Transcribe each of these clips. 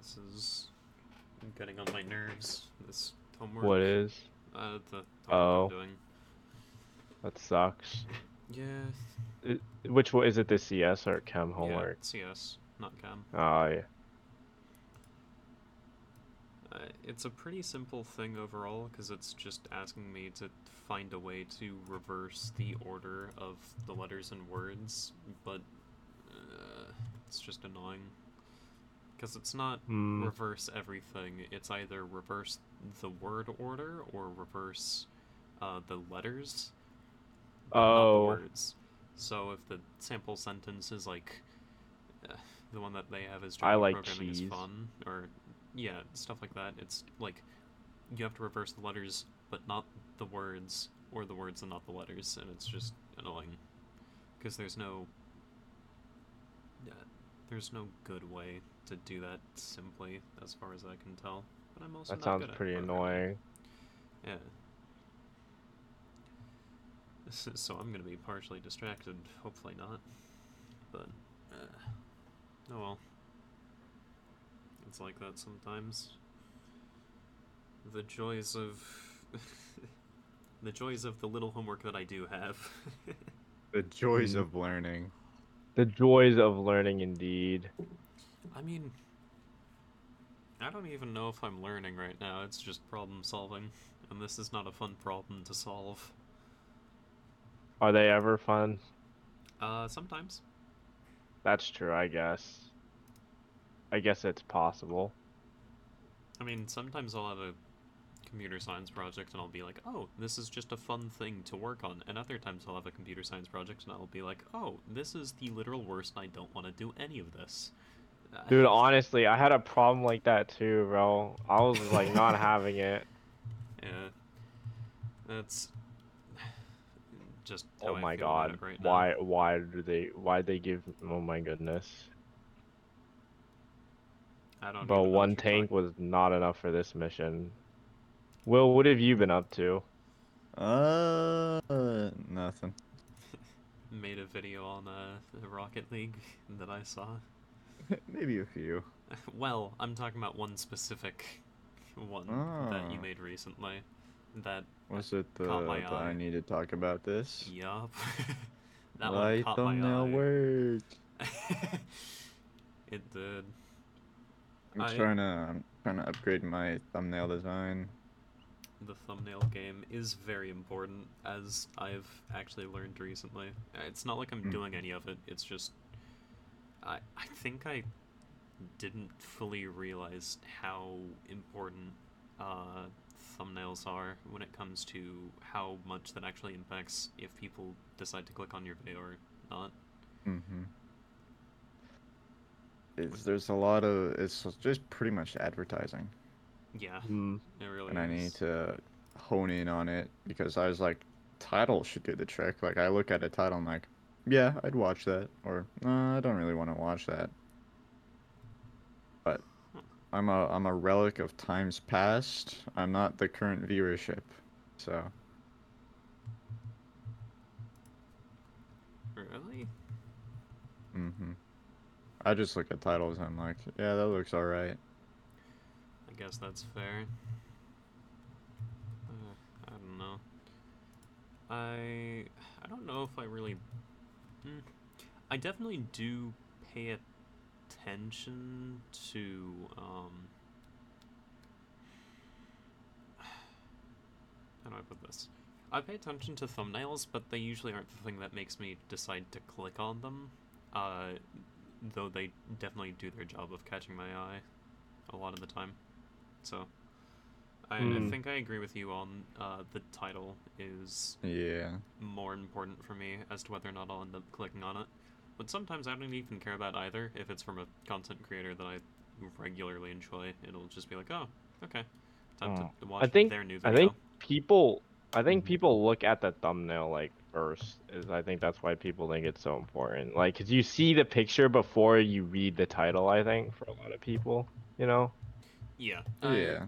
This is getting on my nerves. This homework. What is? Uh, the homework Oh. I'm doing. That sucks. Yeah. Which one is it? The CS or Chem Yeah, homework? CS, not Chem. Oh yeah. Uh, it's a pretty simple thing overall because it's just asking me to find a way to reverse the order of the letters and words, but uh, it's just annoying because it's not Hmm. reverse everything. It's either reverse the word order or reverse uh, the letters, but not the Oh. words. So if the sample sentence is like uh, the one that they have is I like programming is cheese. fun, or yeah, stuff like that. It's like you have to reverse the letters, but not the words, or the words and not the letters, and it's just annoying because there's no yeah, there's no good way to do that simply, as far as I can tell. But I'm also That not sounds good pretty programming. annoying. Yeah. So- So I'm gonna be partially distracted. Hopefully not. But, uh, oh well. It's like that sometimes. The joys of. the joys of the little homework that I do have. The joys Mm. of learning. The joys of learning, indeed. I mean. I don't even know if I'm learning right now, it's just problem solving. And this is not a fun problem to solve. Are they ever fun? Uh, sometimes. That's true, I guess. I guess it's possible. I mean, sometimes I'll have a computer science project and I'll be like, oh, this is just a fun thing to work on. And other times I'll have a computer science project and I'll be like, oh, this is the literal worst and I don't want to do any of this. Dude, honestly, I had a problem like that too, bro. I was like not having it. Yeah. That's just how Oh I my feel god. it right now. Why why do they why they give oh my goodness. I don't Bro, even know one what you're tank was not enough for this mission. Will, what have you been up to? Uh, nothing. Made a video on uh, the Rocket League that I saw. Maybe a few. Well, I'm talking about one specific one that you Ah. made recently. That Was it the Caught my eye. I need to talk about this? yup. that one Light caught my thumbnail eye. it did. I'm I- trying to I'm trying to upgrade my thumbnail design. The thumbnail game is very important, as I've actually learned recently. It's not like I'm Hmm. doing any of it. It's just I I think I didn't fully realize how important uh, thumbnails are when it comes to how much that actually impacts if people decide to click on your video or not. Mm-hmm. It's, there's a lot of it's just pretty much advertising, Yeah, Hmm. it really and I need to hone in on it because I was like, title should do the trick. Like I look at a title, I'm like, yeah, I'd watch that, or no, I don't really want to watch that. But. I'm a I'm a relic of times past. I'm not the current viewership, so Really? mm-hmm. I just look at titles and I'm like, yeah, that looks all right. I guess that's fair. Uh, I don't know. I I don't know if I really. Hmm. I definitely do pay attention to um. How do I put this? I pay attention to thumbnails, but they usually aren't the thing that makes me decide to click on them. Uh, though they definitely do their job of catching my eye a lot of the time. So, I, I Hmm. think I agree with you on uh, the title is Yeah. more important for me as to whether or not I'll end up clicking on it. But sometimes I don't even care about either. If it's from a content creator that I regularly enjoy, it'll just be like, oh, okay, time Oh. to watch think- their new I video. think people I think Mhm. people look at the thumbnail like first is I think that's why people think it's so important. Like cuz you see the picture before you read the title, I think for a lot of people, you know. Yeah. I- Yeah.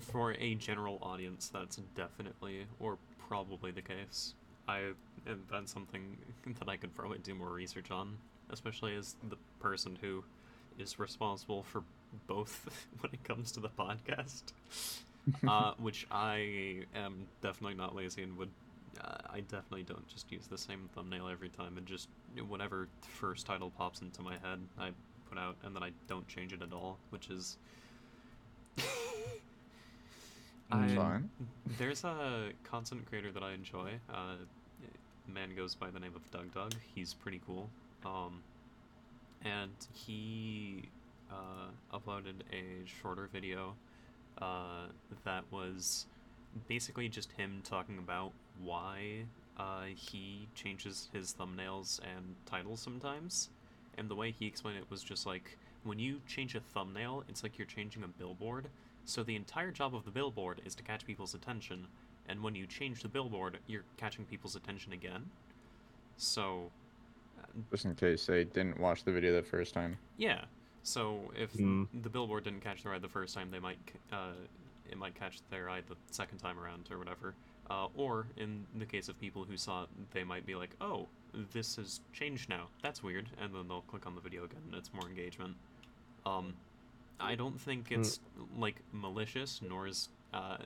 For a general audience, that's definitely or probably the case. I and that's something that I could probably do more research on, especially as the person who is responsible for both when it comes to the podcast, uh, which I am definitely not lazy and would. Uh, I definitely don't just use the same thumbnail every time and just whatever first title pops into my head, I put out, and then I don't change it at all, which is. I- fine. There's a content creator that I enjoy. Uh, man goes by the name of Doug Doug. He's pretty cool. Um, and he uh, uploaded a shorter video uh, that was basically just him talking about why uh, he changes his thumbnails and titles sometimes. And the way he explained it was just like when you change a thumbnail, it's like you're changing a billboard. So the entire job of the billboard is to catch people's attention, and when you change the billboard, you're catching people's attention again. So, uh, Just in case they didn't watch the video the first time. yeah. So if Mm. the billboard didn't catch their eye the first time, they might uh, it might catch their eye the second time around or whatever. Uh, or in the case of people who saw it, they might be like, "Oh, this has changed now. That's weird," and then they'll click on the video again, and it's more engagement. Um, I don't think Hmm. it's like malicious, nor is uh,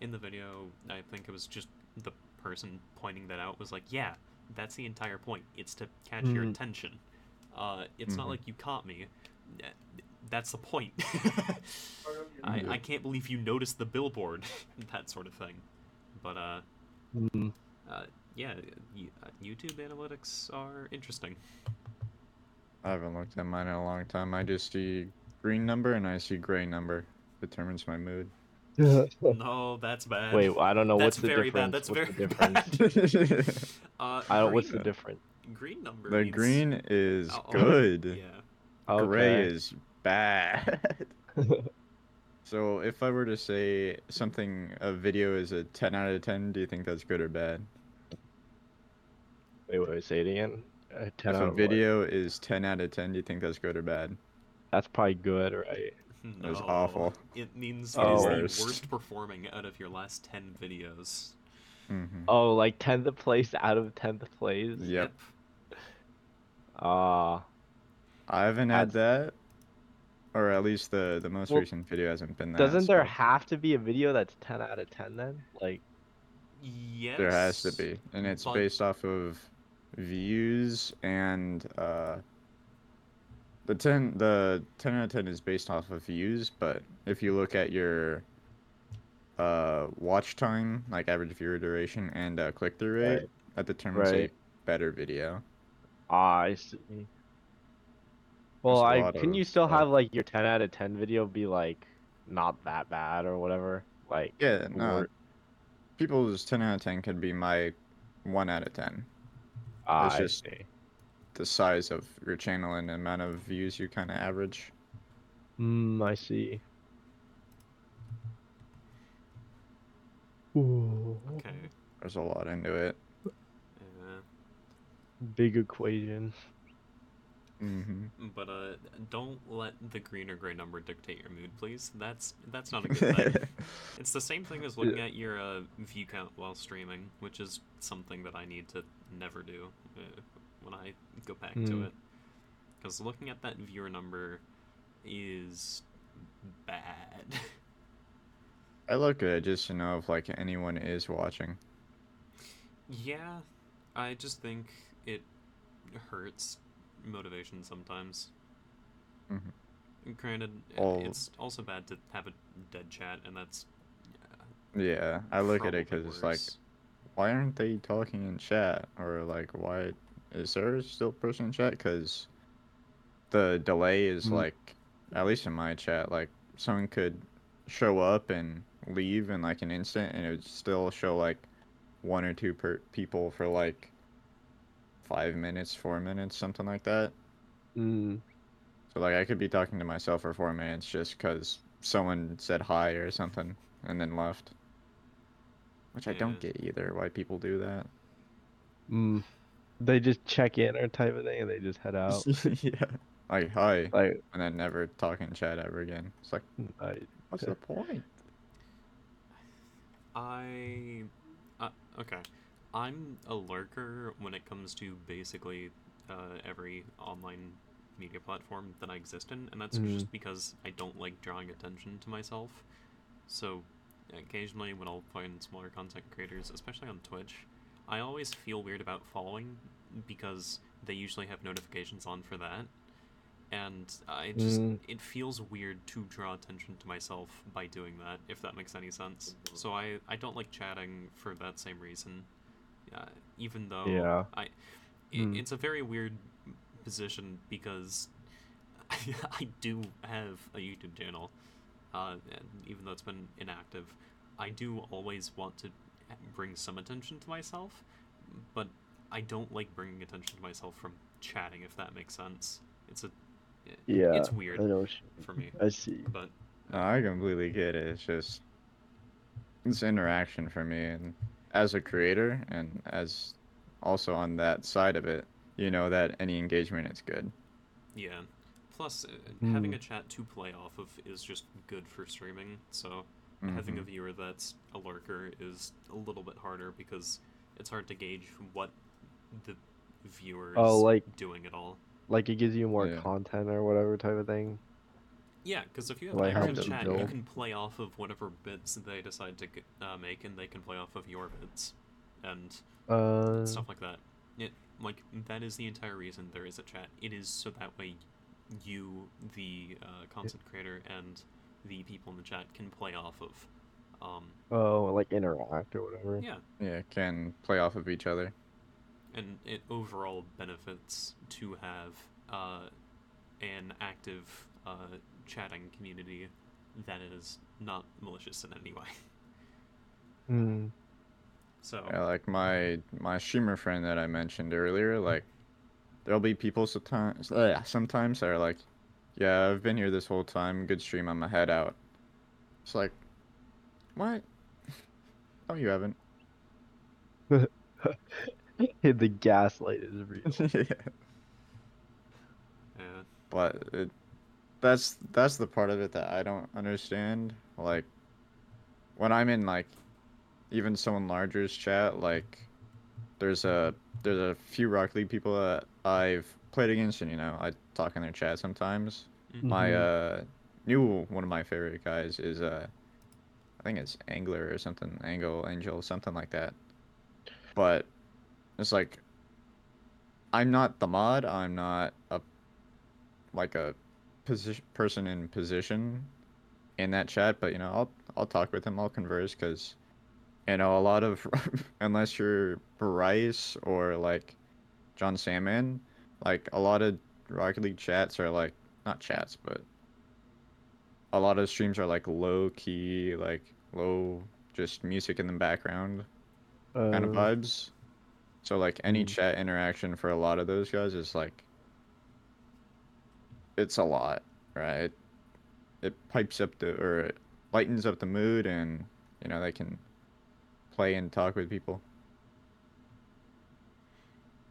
in the video. I think it was just the person pointing that out was like, "Yeah, that's the entire point. It's to catch your Mhm. attention. Uh, it's not Mhm. like you caught me. That's the point. I, I can't believe you noticed the billboard, that sort of thing. But uh, Mm. uh yeah, uh, YouTube analytics are interesting. I haven't looked at mine in a long time. I just see green number and I see gray number. Determines my mood. No, that's bad. Wait, I don't know That's what's the very difference. bad. That's what's very the difference? bad. Uh, I don't. What's the difference? Green number. the means- green is Oh, oh, good. Yeah. Gray is bad. so if I were to say something, a video is a 10 out of 10, do you think that's good or bad? wait, wait, wait, say it again. Uh, ten if out a of what? video is 10 out of 10, do you think that's good or bad? That's probably good, right? It was awful. It means Oh. it is Worst. the worst performing out of your last ten videos. hmm Oh, like tenth place out of tenth place. Yep. Ah, I haven't had that, or at least the the most Well, recent video hasn't been that. doesn't there so have to be a video that's ten out of ten then? Like, Yes. There has to be, and it's but- based off of views and uh. The ten the ten out of ten is based off of views, but if you look at your uh watch time, like average viewer duration and uh, click through rate, Right. that determines Right. a better video. ah, I see. Well, I can of you still stuff. have like your ten out of ten video be like not that bad or whatever? Like, Yeah, no. or- People's ten out of ten could be my one out of ten. ah, it's I just- see. The size of your channel and the amount of views you kind of average. Hmm, I see. Ooh, Okay. There's a lot into it. Uh, big equation. Mm-hmm. but uh, don't let the green or gray number dictate your mood, please. That's that's not a good thing. It's the same thing as looking at your uh, view count while streaming, which is something that I need to never do uh, when I go back to Hmm. it. Because looking at that viewer number is bad. I look at it just to know if like anyone is watching. yeah, I just think it hurts motivation sometimes. Mhm. Granted, All- it's also bad to have a dead chat, and that's Yeah, Yeah, I look at it because it's like, why aren't they talking in chat? Or like, why is there still a person in chat? Because the delay is Mm. like, at least in my chat, like someone could show up and leave in like an instant, and it would still show like one or two per people for like five minutes, four minutes, something like that. Mm. So like I could be talking to myself for four minutes just because someone said hi or something and then left. Which I don't get either. Why people do that? Mm. They just check in or type of thing and they just head out. yeah. Like hi, like, and then never talk in chat ever again. It's like, I, what's the point? I uh, okay. I'm a lurker when it comes to basically uh, every online media platform that I exist in, and that's Mhm. just because I don't like drawing attention to myself. So, occasionally when I'll find smaller content creators, especially on Twitch, I always feel weird about following because they usually have notifications on for that. And I just, Mm. it feels weird to draw attention to myself by doing that, if that makes any sense. So I, I don't like chatting for that same reason. Uh, even though Yeah. I, i Mm. it's a very weird position because I, do have a YouTube channel, uh, even though it's been inactive, I do always want to bring some attention to myself, but I don't like bringing attention to myself from chatting. If that makes sense, it's a Yeah. it's weird I know. for me, I see. but No, I completely get it. It's just it's interaction for me, and as a creator, and as also on that side of it, you know that any engagement is good. yeah. Plus, uh, having Mm. a chat to play off of is just good for streaming. So having a viewer that's a lurker is a little bit harder because it's hard to gauge what the viewer's Oh, like- doing at all. Like it gives you more Yeah. content or whatever type of thing. Yeah, because if you have Like active to chat, you can play off of whatever bits they decide to uh, make, and they can play off of your bits and Uh. stuff like that. It like that is the entire reason there is a chat. It is so that way you, the uh, content creator, and the people in the chat can play off of. Um, Oh, like interact or whatever. yeah, Yeah, can play off of each other. and it overall benefits to have uh, an active uh, chatting community that is not malicious in any way. Hmm. So Yeah, like my my streamer friend that I mentioned earlier, like there'll be people sometimes uh, sometimes that are like, Yeah, I've been here this whole time, good stream, I'm gonna head out. It's like what? Oh you haven't. the gaslight is real. yeah. yeah, But it, that's that's the part of it that I don't understand. Like when I'm in like even someone larger's chat, like there's a there's a few Rocket League people that I've played against, and you know I talk in their chat sometimes. My Mhm. uh new one of my favorite guys is uh I think it's Angler or something, Angle Angel, something like that. But it's like I'm not the mod. I'm not a like a position person in position in that chat. But you know, I'll I'll talk with him. I'll converse because you know a lot of unless you're Bryce or like Jon Sandman, like a lot of Rocket League chats are like not chats, but a lot of streams are like low key, like low just music in the background kind of Uh, vibes. So like any Mm. chat interaction for a lot of those guys is like it's a lot, right? It pipes up the or it lightens up the mood and you know they can play and talk with people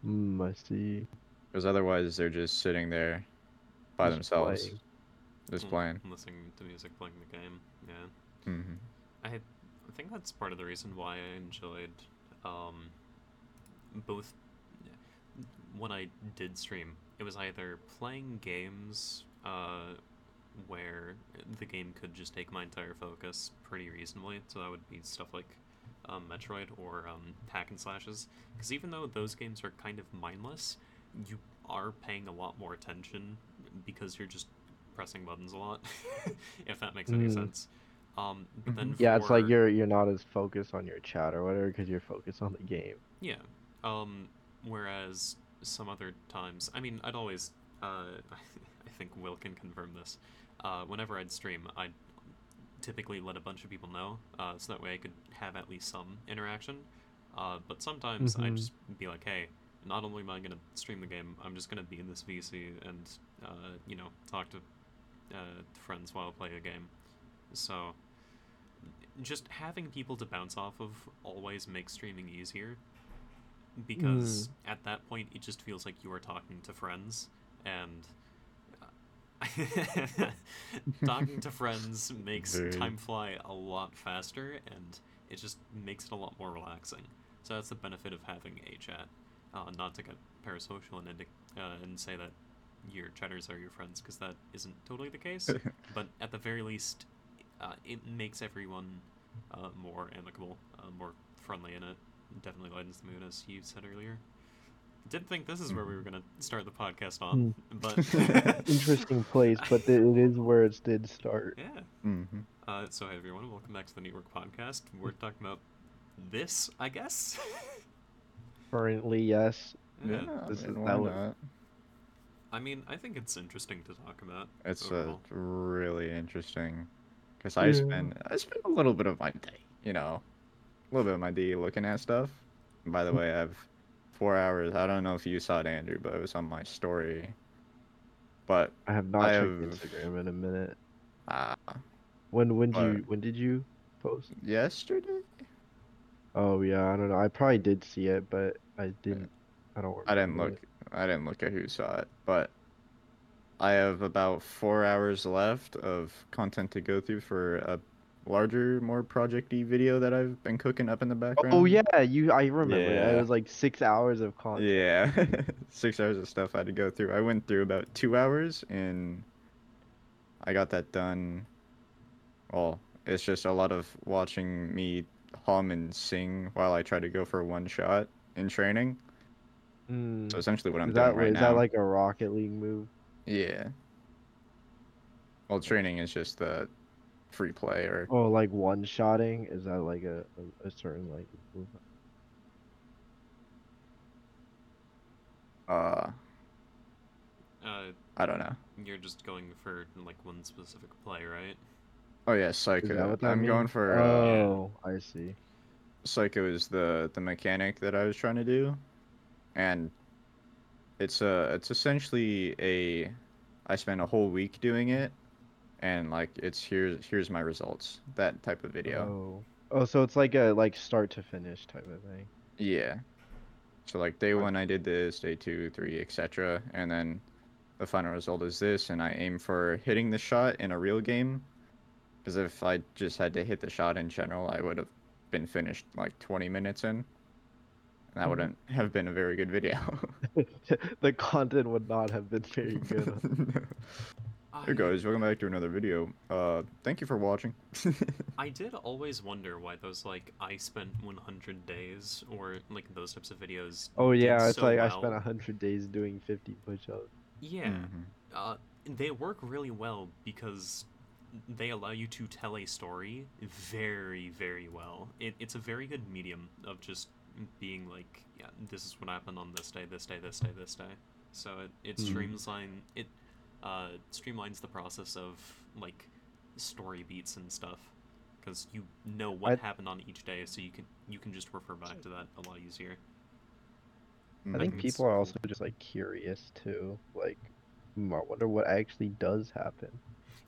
mm, I see. because otherwise they're just sitting there by Just themselves playing. just mm, playing. listening to music, playing the game. Yeah, hmm I I think that's part of the reason why I enjoyed um, both when I did stream. It was either playing games uh, where the game could just take my entire focus pretty reasonably, so that would be stuff like um, Metroid or um, hack and slashes. Because even though those games are kind of mindless, you are paying a lot more attention because you're just pressing buttons a lot. if that makes any Mm. sense. Um, but then Yeah, it's like you're you're not as focused on your chat or whatever because you're focused on the game. Yeah. Um, whereas some other times, I mean, I'd always, uh, I think Will can confirm this. Uh, whenever I'd stream, I'd typically let a bunch of people know, uh, so that way I could have at least some interaction. Uh, but sometimes I'd Mhm. just be like, hey, not only am I gonna stream the game, I'm just gonna be in this VC and, uh, you know, talk to uh, friends while I play a game. So, just having people to bounce off of always makes streaming easier because at that point it just feels like you are talking to friends and uh, talking to friends makes Very. time fly a lot faster and it just makes it a lot more relaxing so that's the benefit of having a chat uh, not to get parasocial and, indic- uh, and say that your chatters are your friends because that isn't totally the case. but at the very least, uh, it makes everyone uh, more amicable, uh, more friendly, and it definitely lightens the mood, as you said earlier. Didn't think this is where we were gonna start the podcast on, but Interesting place, but it it is where it did start. yeah. Mm-hmm. Uh, so hey everyone, welcome back to the Neetwork Podcast. We're talking about this, I guess. Currently, yes. Yeah, This I is- mean, that why was- not? I mean, I think it's interesting to talk about. It's uh, overall. really interesting because I Yeah. spend I spend a little bit of my day, you know, a little bit of my day looking at stuff. And by the way, I have four hours. I don't know if you saw it, Andrew, but it was on my story. But I have not I checked have- Instagram in a minute. uh, When when did you when did you post? yesterday Oh yeah, I don't know. I probably did see it, but I didn't. I don't. I didn't look. I didn't look at who saw it, but I have about four hours left of content to go through for a larger, more projecty video that I've been cooking up in the oh, oh, background. Oh yeah, you. I remember. It. Yeah. it was like six hours of content. Yeah, six hours of stuff I had to go through. I went through about two hours, and I got that done. Well, it's just a lot of watching me hum and sing while I try to go for one shot in training. Mm. So essentially, what I'm Is that doing right is now. that like a Rocket League move? Yeah. Well, training is just the free play, or Oh, like one shotting? Is that like a, a, a certain like move? uh, Uh, I don't know. you're just going for like one specific play, right? Oh yeah, Is Psycho. that what that I'm going means? for uh, Oh, I see. Psycho is the the mechanic that I was trying to do, and it's a it's essentially a I spent a whole week doing it, and like it's here's here's my results. That type of video. Oh. Oh, so it's like a like start to finish type of thing. Yeah. So like day one I did this, day two, three, etc. And then the final result is this, and I aim for hitting the shot in a real game. Because if I just had to hit the shot in general, I would have been finished like 20 minutes in. And that Mhm. wouldn't have been a very good video. the content would not have been very good. hey guys, welcome back to another video. Uh, thank you for watching. I did always wonder why those like I spent 100 days or like those types of videos. oh did yeah, it's so like I spent hundred days doing fifty push-ups. Yeah, Mhm. uh, they work really well because they allow you to tell a story very, very well. It, it's a very good medium of just being like, yeah, this is what happened on this day, this day, this day, this day. So it, it Mhm. streamline it uh, streamlines the process of like story beats and stuff because you know what I- happened on each day, so you can you can just refer back to that a lot easier. I think think it's people are also just like curious too. Like, hmm, I wonder what actually does happen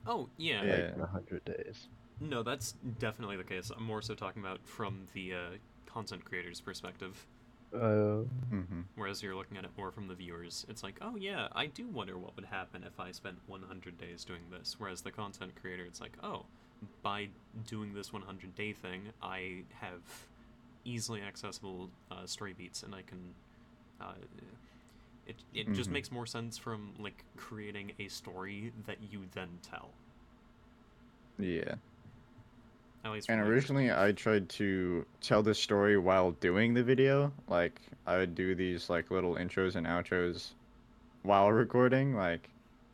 Oh yeah, Yeah. like in a hundred days. No, that's definitely the case. I'm more so talking about from the uh, content creator's perspective, Uh, Mhm. whereas you're looking at it more from the viewers. It's like, oh yeah, I do wonder what would happen if I spent 100 days doing this. Whereas the content creator, it's like, oh, by doing this 100 day thing, I have easily accessible uh, story beats, and I can. Uh, it it just Mhm. makes more sense from like creating a story that you then tell. Yeah. At least And originally, I tried to tell the story while doing the video. Like, I would do these like little intros and outros while recording. Like,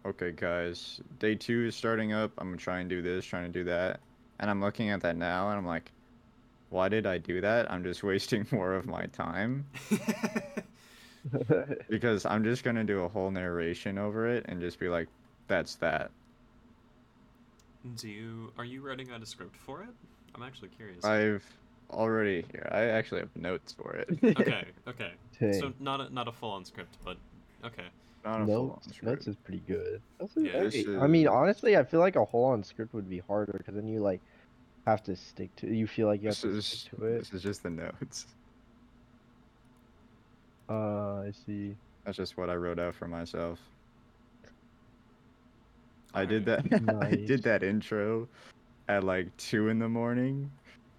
okay, guys, day two is starting up. I'm gonna try and do this, trying to do that. And I'm looking at that now, and I'm like, why did I do that? I'm just wasting more of my time. because I'm just gonna do a whole narration over it and just be like, that's that. Do you are you writing out a script for it? I'm actually curious. I've already here. I actually have notes for it. Okay, okay. Dang. So not a, not a full on script, but okay. Not a full-on notes, notes is pretty good. Notes is- Yeah, this hey, I mean, honestly, I feel like a whole-on script would be harder because then you like have to stick to. You feel like you have This to is stick to it. this is just the notes. Uh, I see. That's just what I wrote out for myself. I did that. I did that intro at like two in the morning,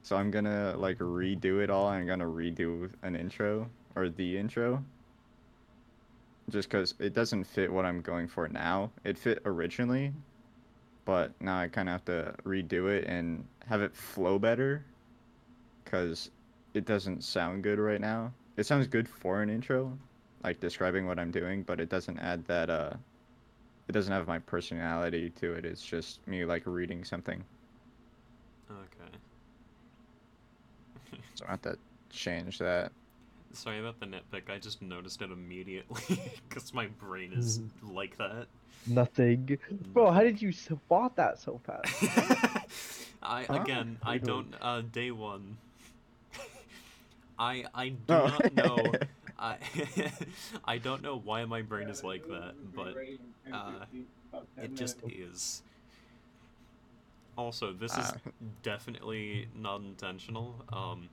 so I'm gonna like redo it all. I'm gonna redo an intro or the intro just because it doesn't fit what I'm going for now. It fit originally, but now I kind of have to redo it and have it flow better because it doesn't sound good right now. It sounds good for an intro, like describing what I'm doing, but it doesn't add that uh it doesn't have my personality to it. It's just me like reading something. Okay. So I have to change that. Sorry about the nitpick. I just noticed it immediately because my brain is like that. Nothing. Bro, how did you spot that so fast? I again, I I don't- don't. Uh, day one. I I do Oh. not know. I I don't know why my brain is like that, but uh, it just is. Also, this is Ah. definitely not intentional. Um,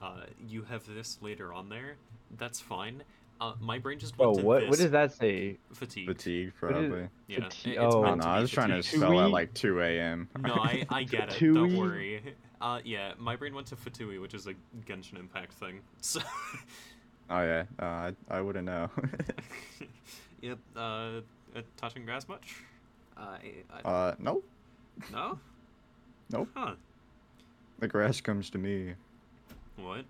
uh, you have this later on there. That's fine. Uh, my brain just Bro, went to what this what does that say? fatigue. Fatigue, What is- probably. Yeah, Fati- it's oh. Oh, no, I be was trying to fatigue. spell at like 2 a.m. No, I, I get it. Don't worry. Uh, yeah, my brain went to Fatui, which is a Genshin Impact thing. So, Oh yeah, uh, I I wouldn't know. yep. Uh, uh, touching grass much? I, I uh, nope. no. Nope. Huh? The grass comes to me. What?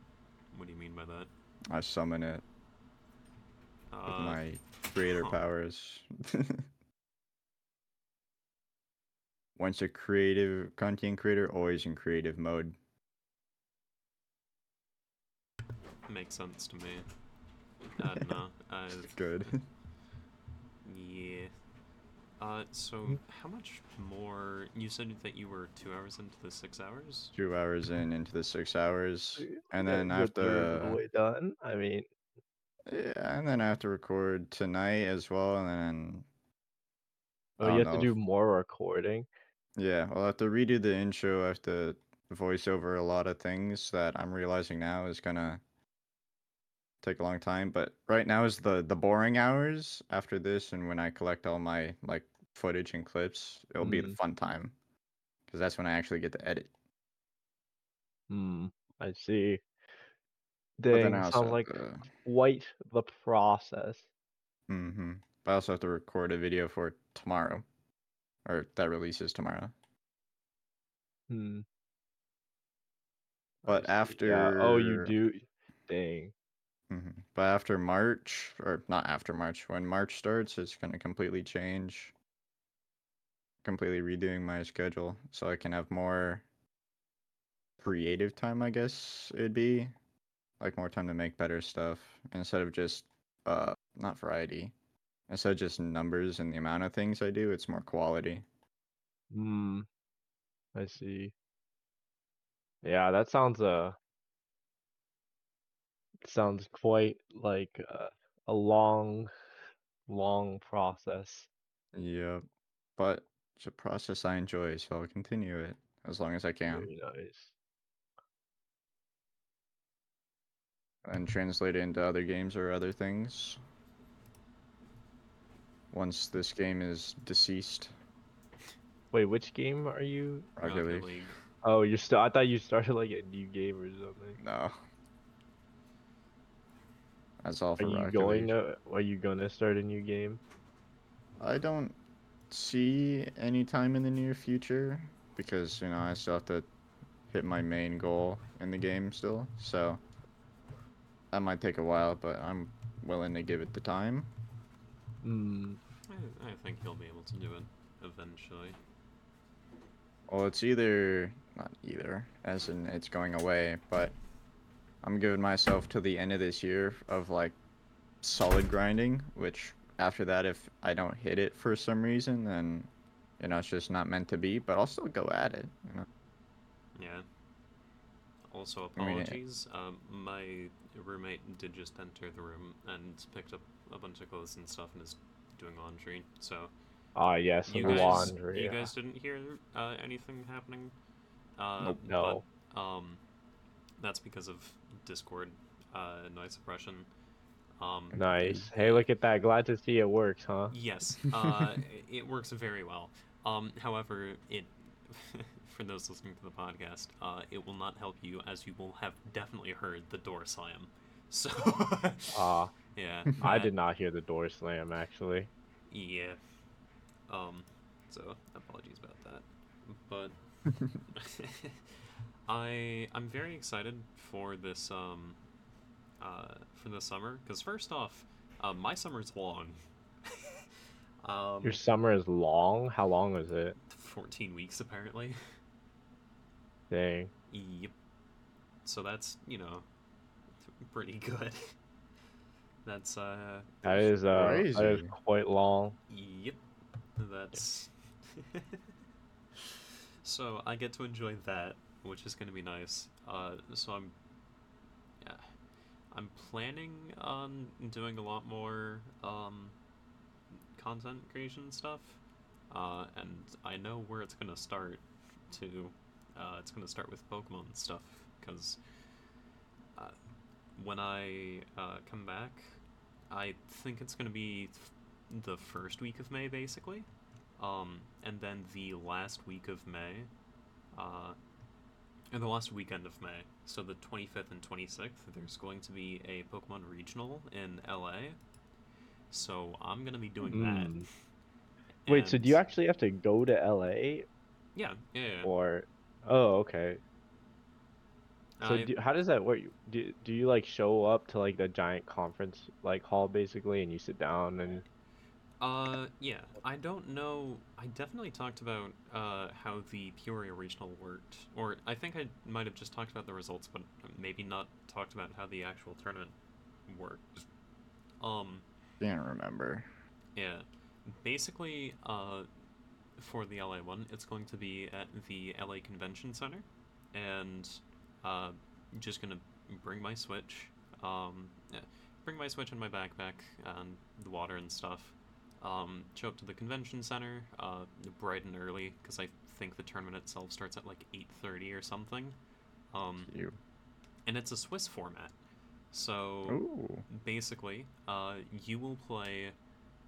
What do you mean by that? I summon it with Uh, my creator huh. powers. Once a creative content creator, always in creative mode. makes sense to me. I don't know. Uh, Good. yeah. Uh, so how much more? You said that you were two hours into the six hours. Two hours in into the six hours, and then I you're have a third of the way done. I mean, Yeah, and then I have to record tonight as well, and then oh, you don't have to do more recording. Yeah, I'll have to redo the intro. I have to voice over a lot of things that I'm realizing now is gonna take a long time. But right now is the the boring hours. After this, and when I collect all my like footage and clips, it'll be the Mm. fun time, because that's when I actually get to edit. Hmm. I see. Dang, I sounds like to, quite the process. hmm But I also have to record a video for tomorrow, or that releases tomorrow. Hmm. But after Yeah. Oh, you do. Dang. hmm But after March, or not after March, when March starts, it's going to completely change. Completely redoing my schedule so I can have more creative time, I guess it'd be. Like more time to make better stuff instead of just, uh, not variety. Instead of just numbers and the amount of things I do, it's more quality. Hmm. I see. Yeah, that sounds uh sounds quite like uh, a long, long process. Yep. But it's a process I enjoy, so I'll continue it as long as I can. Very nice. and translate it into other games or other things. Once this game is deceased, Wait, which game are you? Rocket League. Oh, you're still. I thought you started like a new game or something. No. That's all for Are you Rocket going League. to? Are you gonna start a new game? I don't see any time in the near future because you know I still have to hit my main goal in the game still. So that might take a while, but I'm willing to give it the time. Hmm. I, I think he'll be able to do it eventually. Well, it's either not either, as in it's going away, but I'm giving myself to the end of this year of like solid grinding, which after that, if I don't hit it for some reason, then you know it's just not meant to be. But I'll still go at it. You know. Yeah. Also, I mean, apologies. Um, my roommate did just enter the room and picked up a bunch of clothes and stuff and is doing laundry. So Ah, yes, you guys, laundry. you yeah. guys didn't hear uh, anything happening. Uh, Nope. No. But, um, that's because of Discord uh, noise suppression. Um, Nice. Hey, look at that. Glad to see it works, huh? Yes, uh, it works very well. Um, however, it for those listening to the podcast, uh, it will not help you as you will have definitely heard the door slam. So, Ah, Yeah. I did not hear the door slam actually. Yeah. Um. So apologies about that, but I I'm very excited for this um uh for the summer because first off, uh, my summer's long. um, Your summer is long. How long is it? 14 weeks apparently. Dang. Yep. So that's you know pretty good. That's uh That is uh that is quite long. Yep, that's. so I get to enjoy that, which is going to be nice. Uh, so I'm, yeah, I'm planning on doing a lot more um, content creation stuff, uh, and I know where it's going to start. To, uh, it's going to start with Pokemon stuff because uh, when I uh, come back, I think it's going to be the first week of May, basically. Um, and then the last week of May, uh, and the last weekend of May, so the 25th and 26th, there's going to be a Pokemon Regional in LA. So I'm going to be doing that. Mm. Wait, so do you actually have to go to LA Yeah, yeah, yeah. or? Oh, okay. So I- do, how does that work? Do do you like show up to like the giant conference like hall basically, and you sit down and Uh, yeah. I don't know. I definitely talked about uh, how the Peoria Regional worked, or I think I might have just talked about the results, but maybe not talked about how the actual tournament worked. Um, Can't remember. yeah. Basically, uh, for the LA one, it's going to be at the LA Convention Center, and uh, just gonna bring my Switch, um, yeah, bring my Switch in my backpack and the water and stuff. Um, show up to the convention center, uh, bright and early, because I think the tournament itself starts at like 8:30 or something. Um, You. and it's a Swiss format, so Ooh. basically, uh, you will play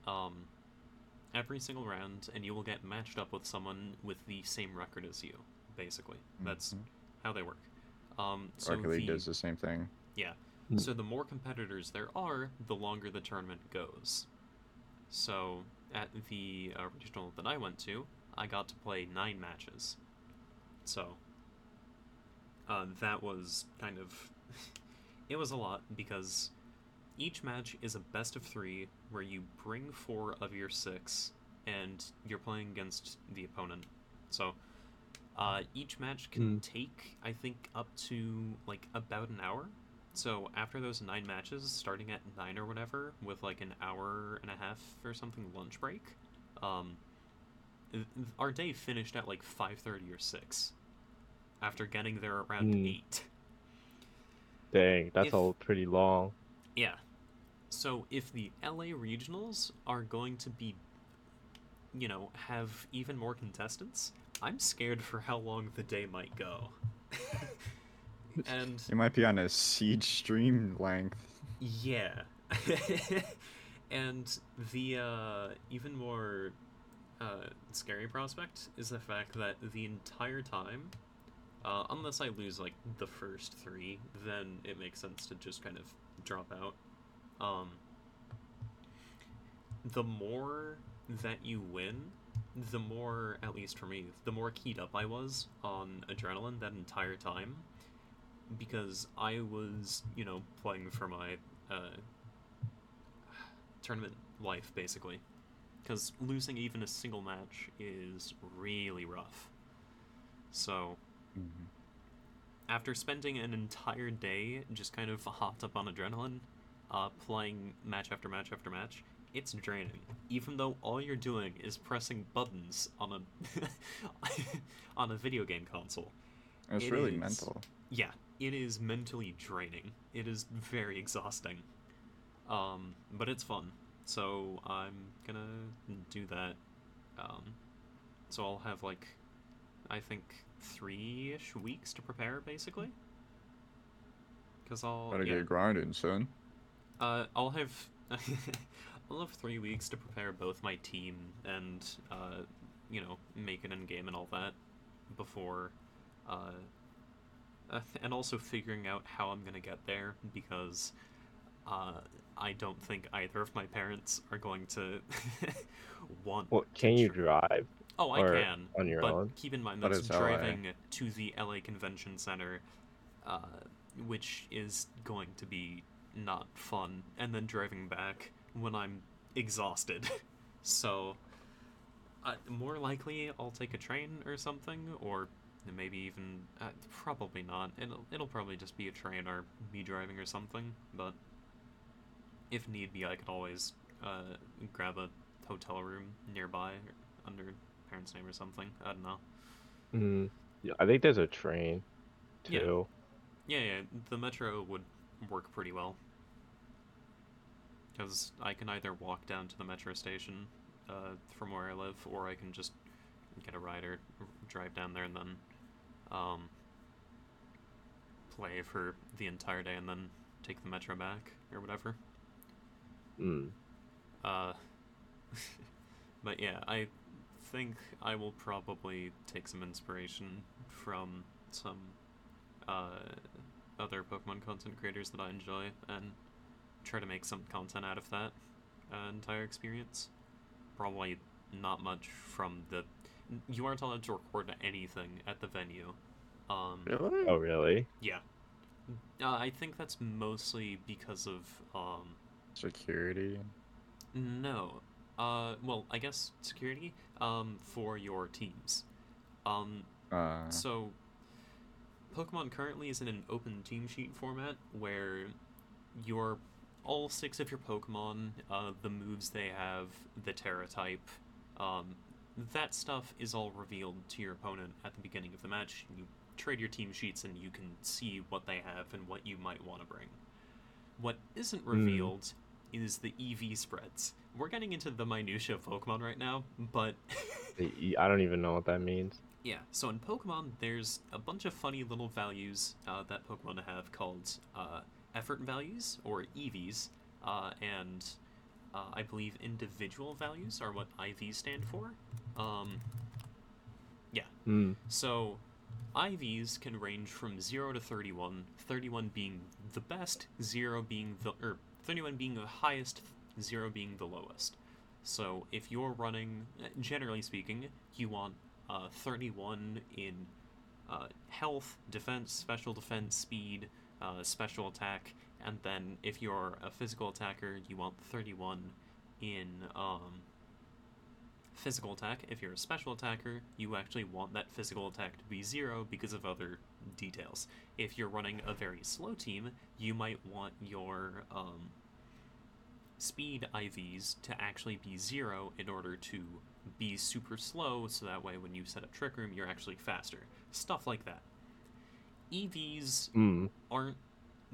um, every single round, and you will get matched up with someone with the same record as you. Basically, that's Mhm. how they work. Um, so Rocket League the, does the same thing. yeah. Mm. So the more competitors there are, the longer the tournament goes. So at the uh, regional that I went to, I got to play nine matches. So uh, that was kind of it was a lot because each match is a best of three where you bring four of your six and you're playing against the opponent. So uh, each match can take, I think, up to like about an hour. So after those nine matches, starting at nine or whatever, with like an hour and a half or something lunch break, um, our day finished at like five thirty or six. After getting there around Hmm. eight. dang, that's If- all pretty long. Yeah. So if the LA regionals are going to be, you know, have even more contestants, I'm scared for how long the day might go. and it might be on a siege stream length. yeah. and the uh, even more uh, scary prospect is the fact that the entire time, uh, unless I lose like the first three, then it makes sense to just kind of drop out. Um, the more that you win, the more, at least for me, the more keyed up I was on adrenaline that entire time. Because I was, you know, playing for my uh, tournament life, basically. Because losing even a single match is really rough. So, after spending an entire day just kind of hopped up on adrenaline, uh, playing match after match after match, it's draining. Even though all you're doing is pressing buttons on a on a video game console. It's It really is. mental. Yeah, it is mentally draining. It is very exhausting. Um, but it's fun. So I'm gonna do that. Um, so I'll have like, I think three-ish weeks to prepare, basically. Cause I'll Gotta yeah, get grinding, son. uh, I'll have I'll have three weeks to prepare both my team and uh, you know make an in game and all that before, uh, uh, and also figuring out how I'm gonna get there because uh, I don't think either of my parents are going to want. Well, to can you drive? Oh, I can. on your but own? keep in mind that's it's LA. driving to the LA Convention Center, uh, which is going to be not fun, and then driving back when I'm exhausted. so, uh, more likely I'll take a train or something, or maybe even uh, probably not. It'll it'll probably just be a train or me driving or something. But if need be, I could always uh, grab a hotel room nearby under parents' name or something. I don't know. Mm. Yeah, I think there's a train Yeah. too. Yeah, yeah, the metro would work pretty well. Because I can either walk down to the metro station uh, from where I live, or I can just get a ride or drive down there and then um, play for the entire day and then take the metro back or whatever. Mm. Uh, but yeah, I think I will probably take some inspiration from some uh, other Pokemon content creators that I enjoy and try to make some content out of that uh, entire experience. Probably not much from the. You aren't allowed to record anything at the venue. Um, Really? Oh, really? Yeah. Uh, I think that's mostly because of um, Security. no. Uh, well, I guess security um, for your teams. Um, Uh, so, Pokemon currently is in an open team sheet format where your all six of your Pokemon, uh, the moves they have, the Tera type, um, that stuff is all revealed to your opponent at the beginning of the match. You trade your team sheets and you can see what they have and what you might want to bring. What isn't revealed is the EV spreads. We're getting into the minutia of Pokemon right now, but I don't even know what that means. yeah, so in Pokemon, there's a bunch of funny little values uh, that Pokemon have called uh, effort values, or EVs, uh, and uh, I believe individual values are what IVs stand for. Um, Mm. so IVs can range from 0 to 31, 31 being the best, 0 being the or 31 being the highest, 0 being the lowest. So if you're running generally speaking, you want uh, 31 in uh, health, defense, special defense, speed, uh, special attack, and then if you're a physical attacker, you want 31 in um, physical attack. If you're a special attacker, you actually want that physical attack to be zero because of other details. If you're running a very slow team, you might want your um, speed IVs to actually be zero in order to be super slow, so that way when you set up Trick Room, you're actually faster. Stuff like that. EVs Mm. aren't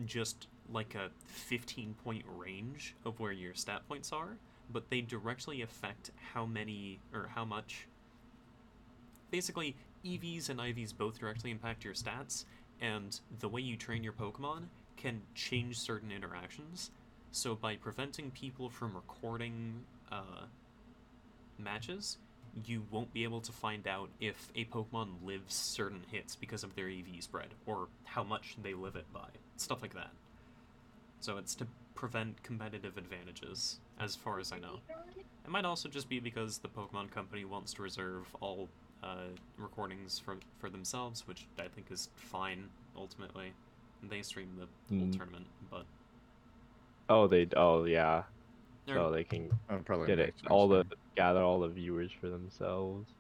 just like a 15 point range of where your stat points are, but they directly affect how many or how much. Basically, EVs and IVs both directly impact your stats, and the way you train your Pokemon can change certain interactions. So, by preventing people from recording uh, matches, you won't be able to find out if a Pokemon lives certain hits because of their EV spread, or how much they live it by. Stuff like that. So it's to prevent competitive advantages, as far as I know. It might also just be because the Pokemon Company wants to reserve all uh, recordings for, for themselves, which I think is fine, ultimately. They stream the whole Mm. tournament, but. Oh, they. Oh, yeah. Or- So they can that probably get it. All the gather all the viewers for themselves.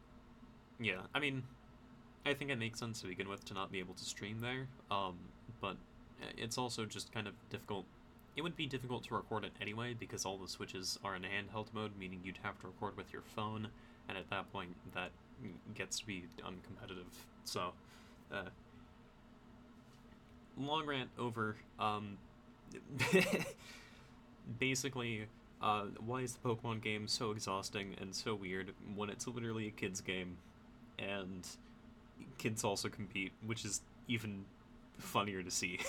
Yeah, I mean, I think it makes sense to begin with to not be able to stream there. Um, but it's also just kind of difficult. It would be difficult to record it anyway because all the switches are in handheld mode, meaning you'd have to record with your phone, and at that point, that gets to be uncompetitive. So, uh, long rant over. Um, basically, uh, why is the Pokemon game so exhausting and so weird when it's literally a kids game, and kids also compete, which is even funnier to see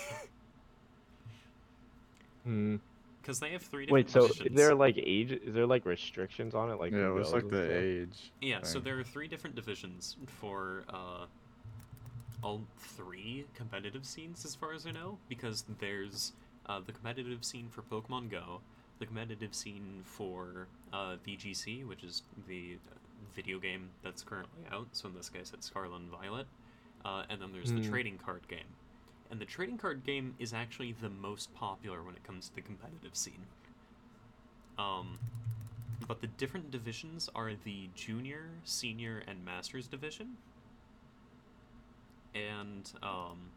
Hmm. because they have three Wait, different so is divisions. there like age? Is there like restrictions on it? Like yeah, who it was like the stuff? age. Yeah, so there are three different divisions for uh, all three competitive scenes, as far as I know, because there's uh, the competitive scene for Pokemon Go, the competitive scene for uh, VGC, which is the video game that's currently out. So in this case, it's Scarlet and Violet, uh, and then there's the Hmm. trading card game. And the trading card game is actually the most popular when it comes to the competitive scene. Um, but the different divisions are the junior, senior, and masters division. And um,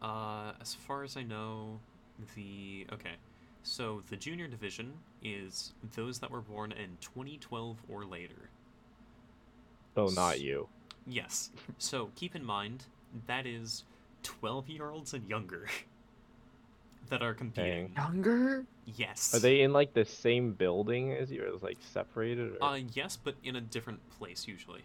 uh, as far as I know, the okay, so the junior division is those that were born in 2012 or later. Oh, not you. Yes. So keep in mind that is 12 year olds and younger that are competing. Younger? Yes. Are they in like the same building as you, or is like separated? Or... Uh, yes, but in a different place usually.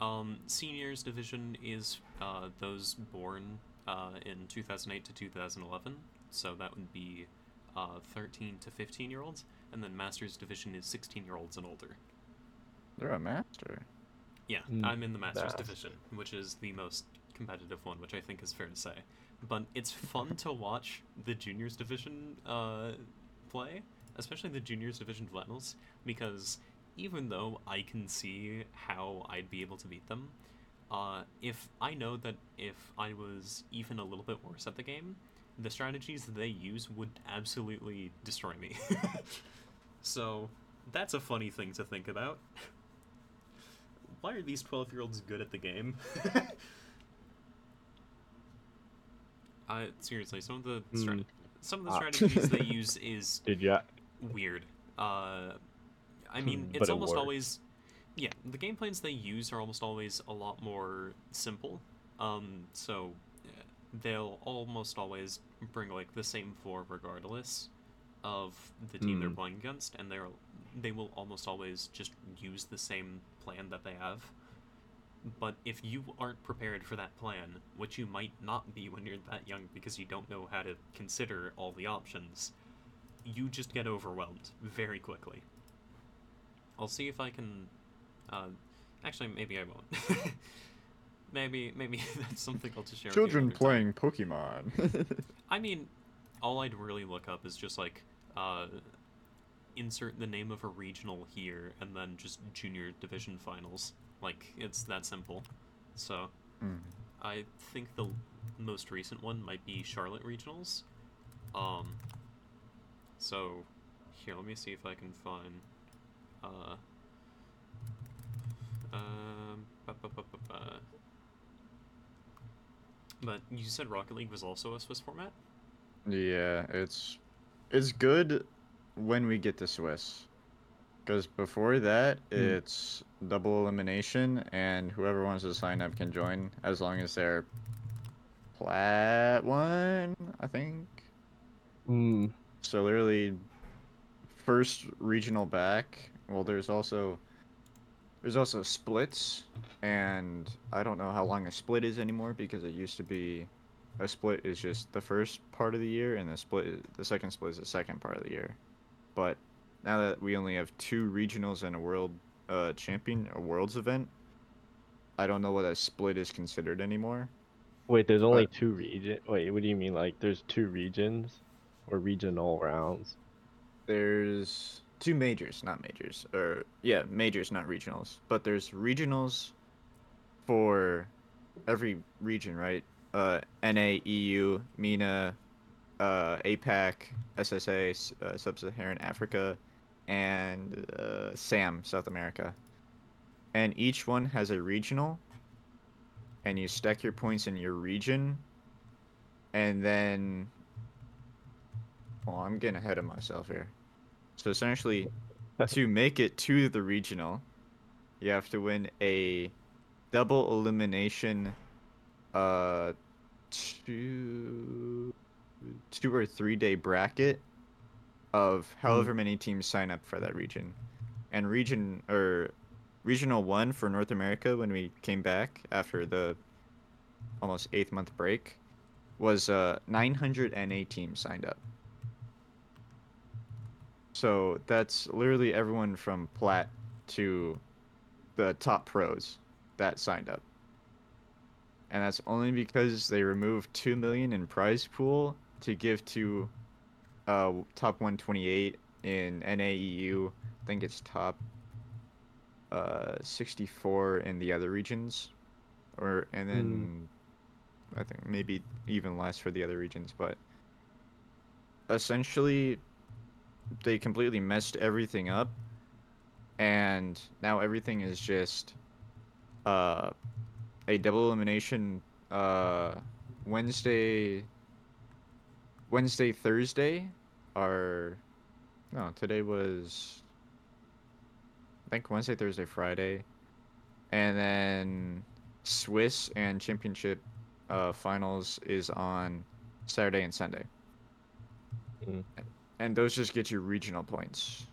Um, seniors division is uh, those born uh, in 2008 to 2011, so that would be uh, 13 to 15 year olds, and then masters division is 16 year olds and older. They're a master. Yeah, Mm, I'm in the masters Master. division, which is the most competitive one, which I think is fair to say. But it's fun to watch the juniors division uh, play, especially the juniors division finals, because even though I can see how I'd be able to beat them, uh, if I know that if I was even a little bit worse at the game, the strategies they use would absolutely destroy me. so that's a funny thing to think about. Why are these 12 year olds good at the game? uh, seriously, some of the Hmm. some of the Ah. strategies they use is Did you? weird. Uh, I mean, Hmm, it's it almost works. always, yeah. The game plans they use are almost always a lot more simple. Um, so they'll almost always bring like the same four regardless of the team they're Hmm. playing against, and they're they will almost always just use the same plan that they have. But if you aren't prepared for that plan, which you might not be when you're that young because you don't know how to consider all the options, you just get overwhelmed very quickly. I'll see if I can. Uh, actually, maybe I won't. maybe, maybe that's something I'll just share. with you Children another time. playing Pokemon. I mean, all I'd really look up is just like, uh, insert the name of a regional here, and then just junior division finals. Like it's that simple. So Hmm. I think the most recent one might be Charlotte regionals. Um. So, here, let me see if I can find. Uh. Um. ba- ba- ba- ba- ba. But you said Rocket League was also a Swiss format. Yeah, it's it's good when we get to Swiss. Because before that, it's double elimination, and whoever wants to sign up can join as long as they're plat one, I think. Mm, So literally, first regional back. Well, there's also there's also splits, and I don't know how long a split is anymore because it used to be a split is just the first part of the year, and the split is, the second split is the second part of the year. But now that we only have two regionals and a world uh, champion, a worlds event, I don't know what a split is considered anymore. wait, there's only But- two region. Wait, what do you mean? Like, there's two regions, or regional rounds? there's two majors, not majors, or yeah, majors, not regionals. But there's regionals for every region, right? Uh, NA, EU, MENA, uh, APAC, SSA, uh, Sub-Saharan Africa, and uh, SAM, South America. And each one has a regional, and you stack your points in your region, and then well, I'm getting ahead of myself here. So essentially, to make it to the regional, you have to win a double elimination, uh, two, two or three day bracket of however many teams sign up for that region, and region or regional one for North America when we came back after the almost eighth month break was uh 900 NA teams signed up. So that's literally everyone from plat to the top pros that signed up. and that's only because they removed two million in prize pool to give to uh top 128 in NAEU. I think it's top uh 64 in the other regions, or and then I think maybe even less for the other regions, but essentially they completely messed everything up and now everything is just uh a double elimination uh Wednesday Wednesday Thursday are no today was I think Wednesday Thursday Friday and then Swiss and championship uh finals is on Saturday and Sunday Mm. And those just get you regional points.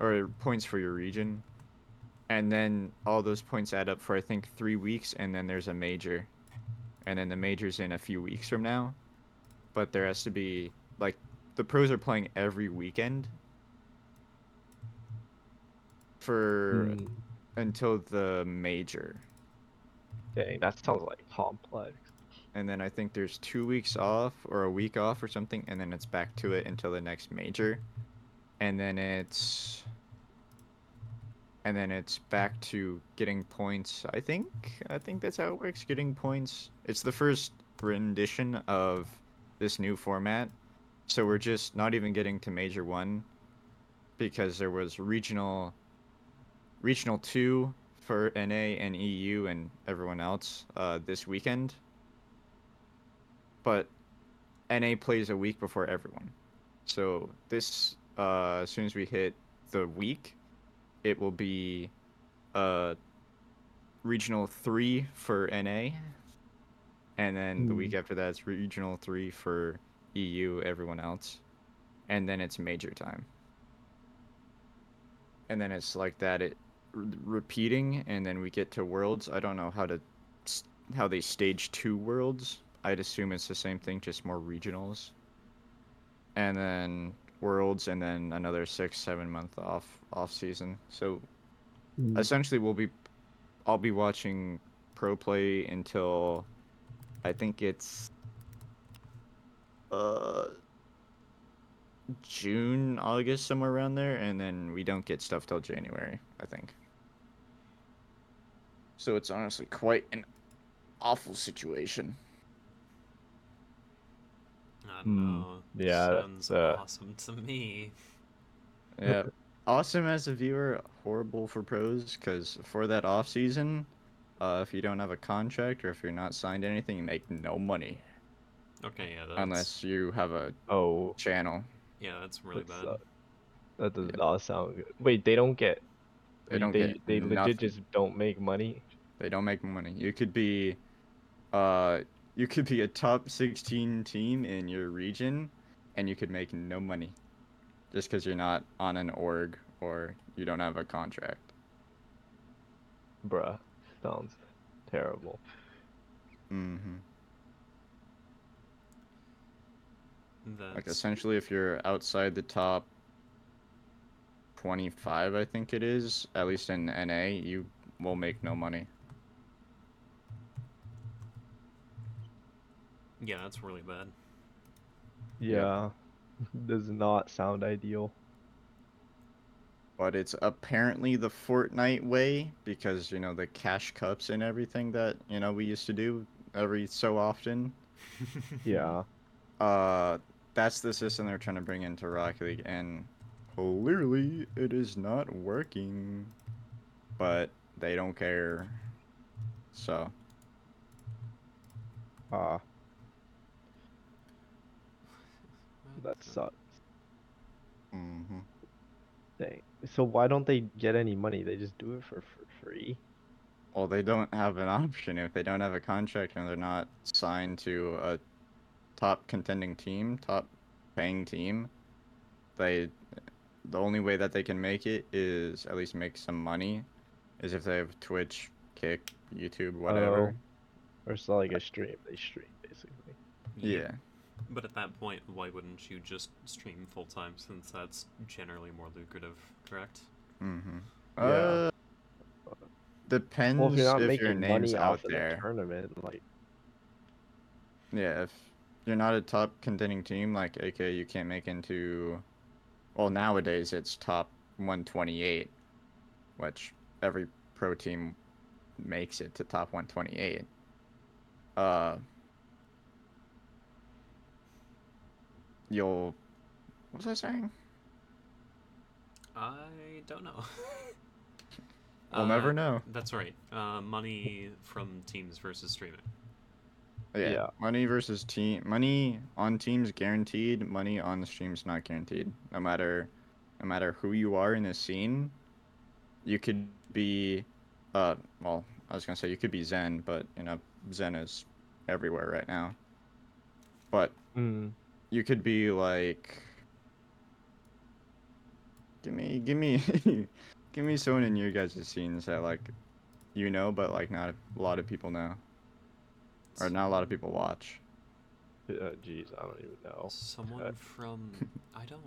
Or points for your region. And then all those points add up for i think three weeks and then there's a major. And then the major's in a few weeks from now. But there has to be like the pros are playing every weekend. For Mm. until the major. Dang, that sounds like complex. And then I think there's two weeks off or a week off or something, and then it's back to it until the next major, and then it's and then it's back to getting points. I think I think that's how it works. Getting points. It's the first rendition of this new format, so we're just not even getting to major one because there was regional regional two for NA and EU and everyone else uh, this weekend but NA plays a week before everyone. So this, uh, as soon as we hit the week, it will be uh, regional three for NA, and then the week after that it's regional three for EU, everyone else, and then it's major time. And then it's like that. It r- repeating, and then we get to worlds. I don't know how to s- how they stage two worlds. I'd assume it's the same thing, just more regionals. And then worlds, and then another six, seven month off off season. So Mm. essentially, we'll be, I'll be watching pro play until, I think it's, uh, June, August, somewhere around there, and then we don't get stuff till January, I think. So it's honestly quite an awful situation. I don't know. yeah, Sounds uh, awesome to me. Yeah. awesome as a viewer, horrible for pros because for that off season, uh, if you don't have a contract or if you're not signed anything, you make no money Okay, yeah, that's unless you have a Oh, channel. yeah, that's really that bad. sucks. That does Yeah. not sound good. Wait, they don't get. They don't they, get They legit nothing. just don't make money. They don't make money. You could be, uh, you could be a top 16 team in your region, and you could make no money, just because you're not on an org or you don't have a contract. Bruh, sounds terrible. Mm-hmm. That's Like essentially, if you're outside the top 25, I think it is, at least in NA, you will make no money. Yeah, that's really bad. Yeah, does not sound ideal. But it's apparently the Fortnite way because you know the cash cups and everything that you know we used to do every so often. Yeah. Uh, that's the system they're trying to bring into Rocket League, and clearly it is not working. But they don't care. So Ah, that sucks. hmm Dang. So why don't they get any money? They just do it for, for free. Well, they don't have an option if they don't have a contract and they're not signed to a top contending team, top paying team. They, the only way that they can make it is at least make some money, is if they have Twitch, Kick, YouTube, whatever. Or it's like a stream. They stream basically. yeah. But at that point, why wouldn't you just stream full time since that's generally more lucrative, correct? Mm-hmm. Yeah. Uh, depends Well, if you're not if your name's money out off there. the tournament, like Yeah, if you're not a top contending team like AK, you can't make into. Well, nowadays it's top 128, which every pro team makes it to top 128. Uh, you'll. What was I saying? I don't know. We'll never Uh, know. That's right. Uh, money from teams versus streaming. Yeah, Yeah. money versus team. Money on teams guaranteed. Money on the streams not guaranteed. No matter, no matter who you are in the scene, you could be, uh, well, I was gonna say you could be Zen, but you know, Zen is everywhere right now. But Mm. You could be like, give me, give me, give me someone in your guys' scenes that like, you know, but like not a lot of people know, or not a lot of people watch. Uh, Jeez, I don't even know. Someone Uh, from I don't.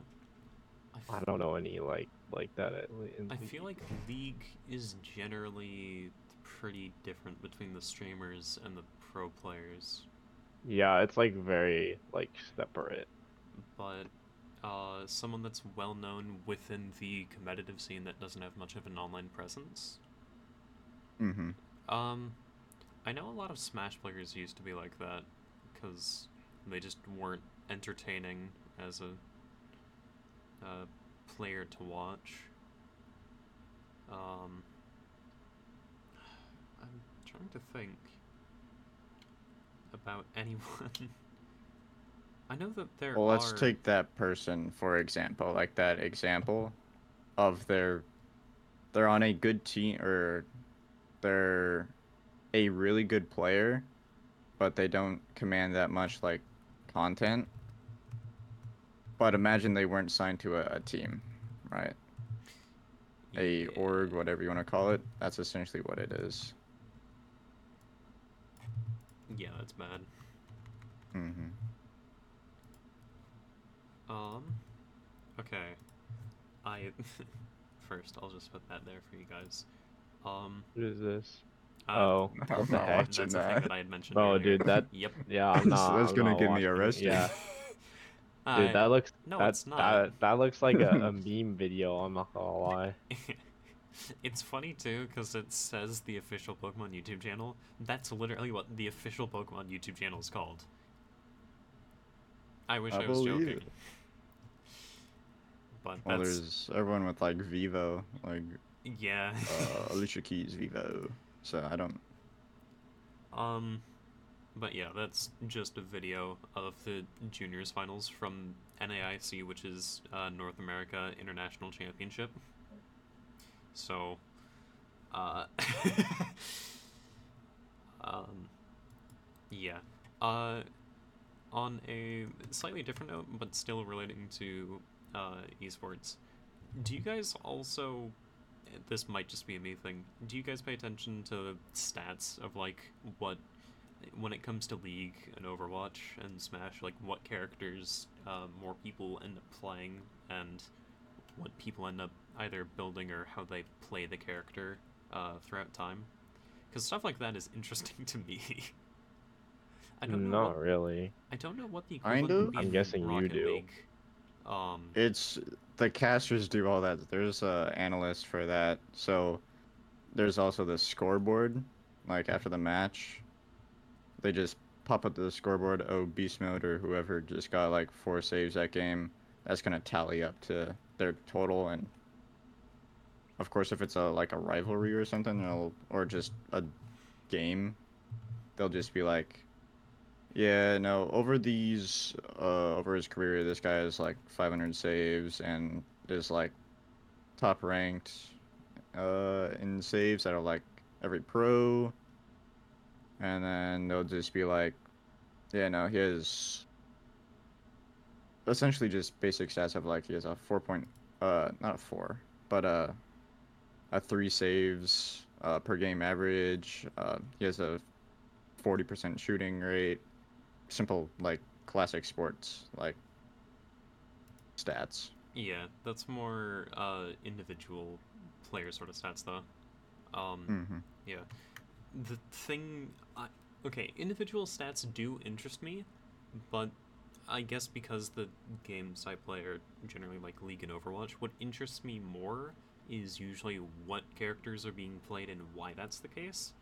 I don't know any like like that. At, in I feel like League is generally pretty different between the streamers and the pro players, Yeah, it's like very like separate. but uh, someone that's well known within the competitive scene that doesn't have much of an online presence. Mm-hmm. Um, I know a lot of Smash players used to be like that because they just weren't entertaining as a uh, player to watch. Um, I'm trying to think about anyone. I know that there Well, let's take that person for example, like that example of their they're on a good team or they're a really good player, but they don't command that much like content. But imagine they weren't signed to a, a team, right? A org, whatever you want to call it. That's essentially what it is. Yeah, that's bad. Mm-hmm. Um, okay. I first I'll just put that there for you guys. Um, What is this? uh, oh, I'm the not heck? watching that's a thing that. that I had mentioned. Oh, earlier. dude, that- Yep. Yeah, I'm not. That's I'm gonna not get me watching it. arrested. Yeah, dude, that looks no, that, it's not. that that looks like a, a meme video. I'm not gonna lie. it's funny too because it says the official Pokemon YouTube channel. That's literally what the official Pokemon YouTube channel is called. I wish I I, was joking. it. But Well, that's there's everyone with like Vevo, like yeah. uh, Alicia Keys Vevo. So I don't. Um, but yeah, that's just a video of the juniors finals from NAIC, which is uh, North America International Championship. So, uh, um, yeah. Uh, on a slightly different note, but still relating to uh, esports, do you guys also this might just be a me thing. Do you guys pay attention to stats of like what when it comes to League and Overwatch and Smash, like what characters uh, more people end up playing and what people end up either building or how they play the character uh, throughout time? Because stuff like that is interesting to me. I don't know. Not What, really. I don't know what the Kind equivalent would of? be I'm in guessing you do. League. Um, It's the casters do all that. There's a analyst for that. So there's also the scoreboard. Like after the match, they just pop up the scoreboard. Oh, beast mode or whoever just got like four saves that game. That's gonna tally up to their total. And of course, if it's a like a rivalry or something, or just a game, they'll just be like, yeah, no. Over these, uh, over his career, this guy has like 500 saves and is like top ranked, uh, in saves that are like every pro. And then they'll just be like, yeah, no, he has essentially just basic stats of like he has a four point, uh, not a four, but uh, a three saves uh, per game average. Uh, he has a 40% shooting rate simple like classic sports like stats. Yeah, that's more uh, individual player sort of stats, though. Um, Mm-hmm. yeah. The thing, I, okay, individual stats do interest me, but I guess because the games I play are generally like League and Overwatch, what interests me more is usually what characters are being played and why that's the case.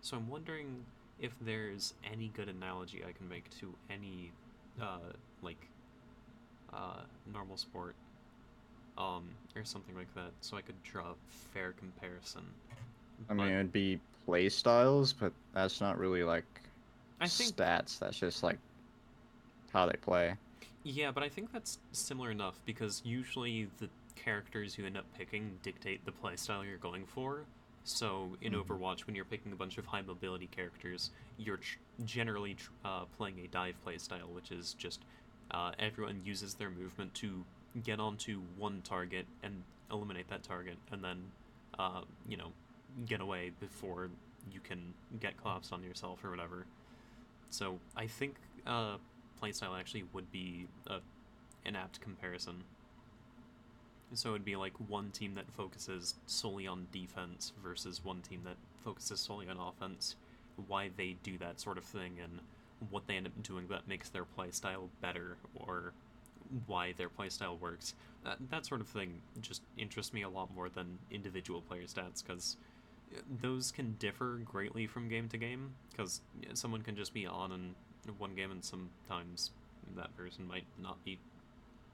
So I'm wondering if there's any good analogy I can make to any uh like uh normal sport um or something like that so I could draw a fair comparison. I mean, But it'd be play styles, but that's not really like I think stats. That's just like how they play. Yeah, but I think that's similar enough because usually the characters you end up picking dictate the playstyle you're going for. So in Mhm. Overwatch, when you're picking a bunch of high mobility characters, you're tr- generally tr- uh, playing a dive playstyle, which is just uh, everyone uses their movement to get onto one target and eliminate that target, and then uh, you know get away before you can get collapsed on yourself or whatever. So I think uh, playstyle actually would be a, an apt comparison. So it'd be like one team that focuses solely on defense versus one team that focuses solely on offense. Why they do that sort of thing and what they end up doing that makes their playstyle better or why their playstyle works. That, that sort of thing just interests me a lot more than individual player stats because those can differ greatly from game to game because someone can just be on in one game and sometimes that person might not be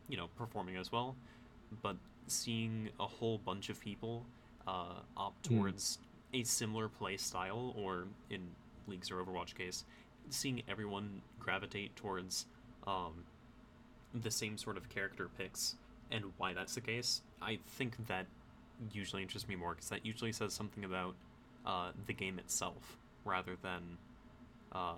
you know performing as well but seeing a whole bunch of people uh, opt Hmm. towards a similar play style or in leagues or overwatch case seeing everyone gravitate towards um, the same sort of character picks and why that's the case i think that usually interests me more because that usually says something about uh, the game itself rather than uh,